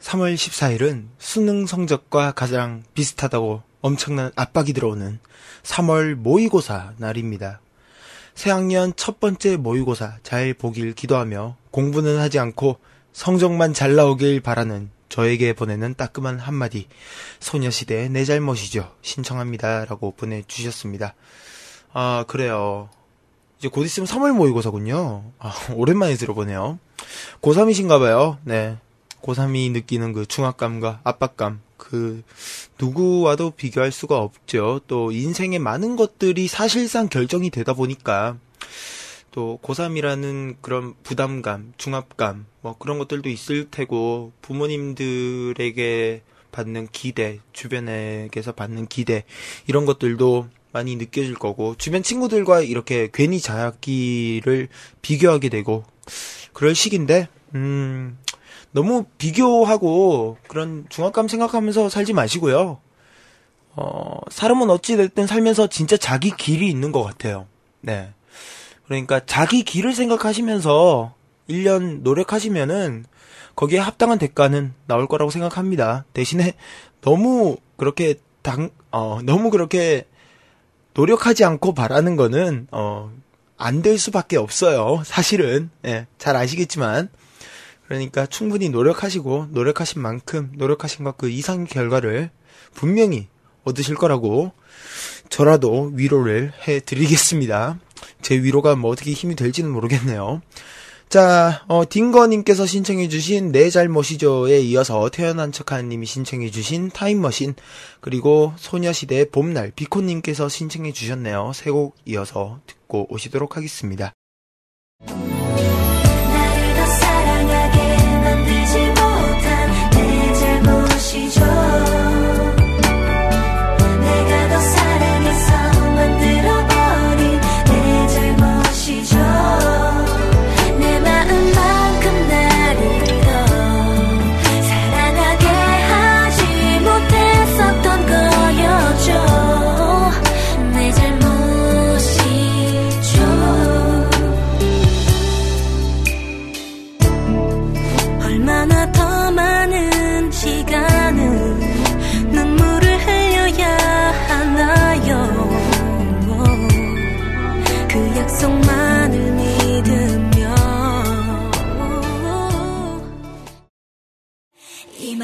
3월 14일은 수능 성적과 가장 비슷하다고 엄청난 압박이 들어오는 3월 모의고사 날입니다. 새학년 첫 번째 모의고사 잘 보길 기도하며 공부는 하지 않고 성적만 잘 나오길 바라는 저에게 보내는 따끔한 한마디. 소녀시대 내 잘못이죠. 신청합니다. 라고 보내주셨습니다. 아, 그래요. 이제 곧 있으면 3월 모의고사군요. 아, 오랜만에 들어보네요. 고3이신가 봐요. 네. 고3이 느끼는 그 중압감과 압박감. 그, 누구와도 비교할 수가 없죠. 또, 인생의 많은 것들이 사실상 결정이 되다 보니까, 또, 고3이라는 그런 부담감, 중압감, 뭐 그런 것들도 있을 테고, 부모님들에게 받는 기대, 주변에게서 받는 기대, 이런 것들도 많이 느껴질 거고, 주변 친구들과 이렇게 괜히 자기를 비교하게 되고, 그럴 시기인데, 음, 너무 비교하고 그런 중압감 생각하면서 살지 마시고요. 어, 사람은 어찌됐든 살면서 진짜 자기 길이 있는 것 같아요. 네. 그러니까 자기 길을 생각하시면서 1년 노력하시면은 거기에 합당한 대가는 나올 거라고 생각합니다. 대신에 너무 그렇게 당, 어, 너무 그렇게 노력하지 않고 바라는 거는, 어, 안 될 수밖에 없어요. 사실은. 예, 잘 아시겠지만. 그러니까 충분히 노력하시고, 노력하신 만큼, 노력하신 것 그 이상의 결과를 분명히 얻으실 거라고 저라도 위로를 해 드리겠습니다. 제 위로가 뭐 어떻게 힘이 될지는 모르겠네요. 자, 어, 딩거님께서 신청해주신 내 잘못이죠에 이어서 태어난 척하님이 신청해주신 타임머신, 그리고 소녀시대 봄날 비코님께서 신청해주셨네요. 세 곡 이어서 듣고 오시도록 하겠습니다.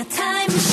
이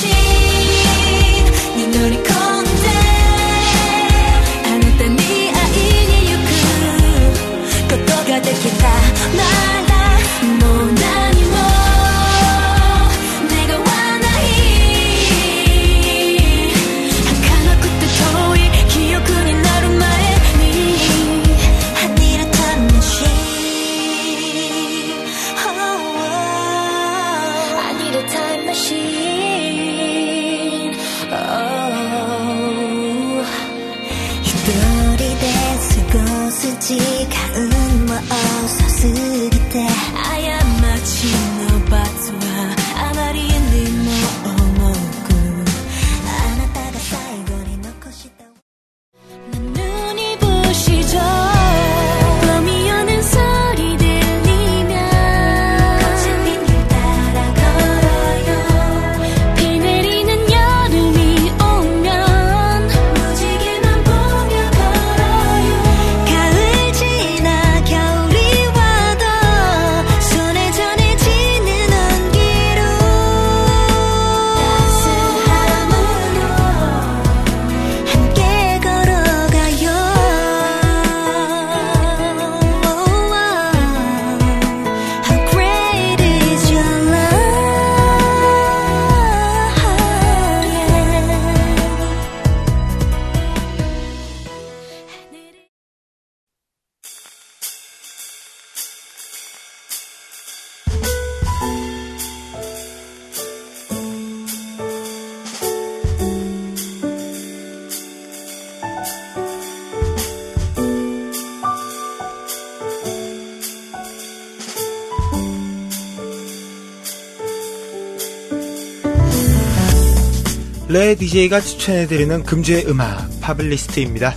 DJ가 추천해드리는 금주의 음악 팝블리스트입니다.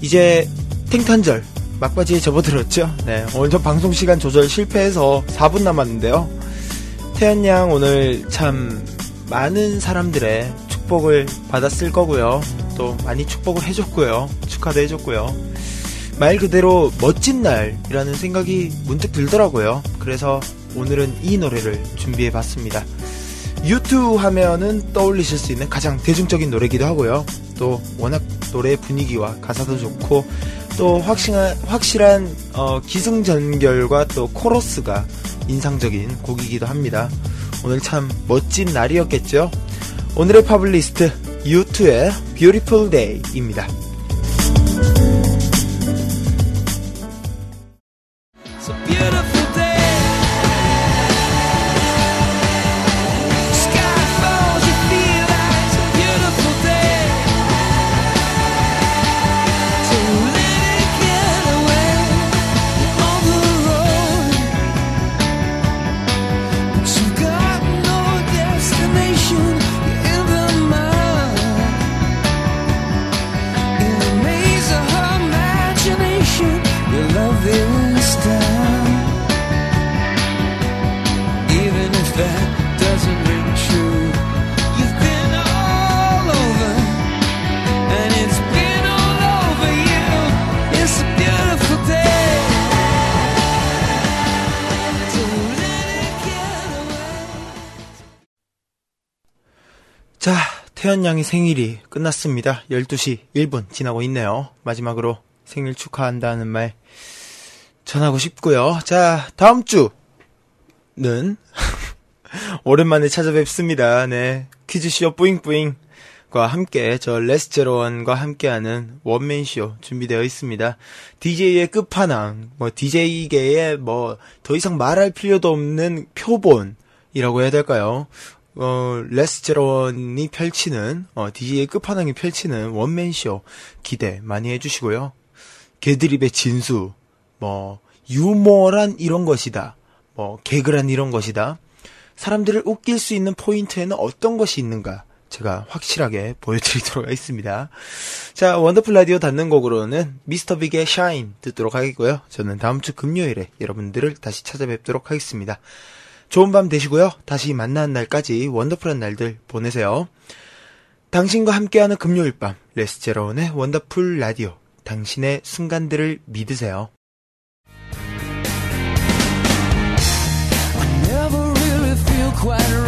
이제 탱탄절 막바지에 접어들었죠. 네, 오늘 저 방송 시간 조절 실패해서 4분 남았는데요. 태연 양 오늘 참 많은 사람들의 축복을 받았을 거고요. 또 많이 축복을 해줬고요. 축하도 해줬고요. 말 그대로 멋진 날이라는 생각이 문득 들더라고요. 그래서 오늘은 이 노래를 준비해 봤습니다. U2 하면은 떠올리실 수 있는 가장 대중적인 노래기도 하고요. 또 워낙 노래 분위기와 가사도 좋고 또 확실한 확실한 어, 기승전결과 또 코러스가 인상적인 곡이기도 합니다. 오늘 참 멋진 날이었겠죠. 오늘의 팝블리스트 U2의 Beautiful Day입니다. 양의 생일이 끝났습니다. 12시 1분 지나고 있네요. 마지막으로 생일 축하한다는 말 전하고 싶고요. 자, 다음 주는 오랜만에 찾아뵙습니다. 네. 퀴즈쇼 뿌잉뿌잉과 함께 저 레스제로원과 함께하는 원맨쇼 준비되어 있습니다. DJ의 끝판왕, 뭐 DJ계의 뭐 더 이상 말할 필요도 없는 표본이라고 해야 될까요? 어, 레스제로원이 펼치는, 어, DJ의 끝판왕이 펼치는 원맨쇼 기대 많이 해주시고요. 개드립의 진수, 뭐, 유머란 이런 것이다. 뭐, 개그란 이런 것이다. 사람들을 웃길 수 있는 포인트에는 어떤 것이 있는가? 제가 확실하게 보여드리도록 하겠습니다. 자, Wonderful 라디오 닫는 곡으로는 Mr. Big의 Shine 듣도록 하겠고요. 저는 다음 주 금요일에 여러분들을 다시 찾아뵙도록 하겠습니다. 좋은 밤 되시고요. 다시 만나는 날까지 원더풀한 날들 보내세요. 당신과 함께하는 금요일 밤 레스제로운의 원더풀 라디오 당신의 순간들을 믿으세요. quite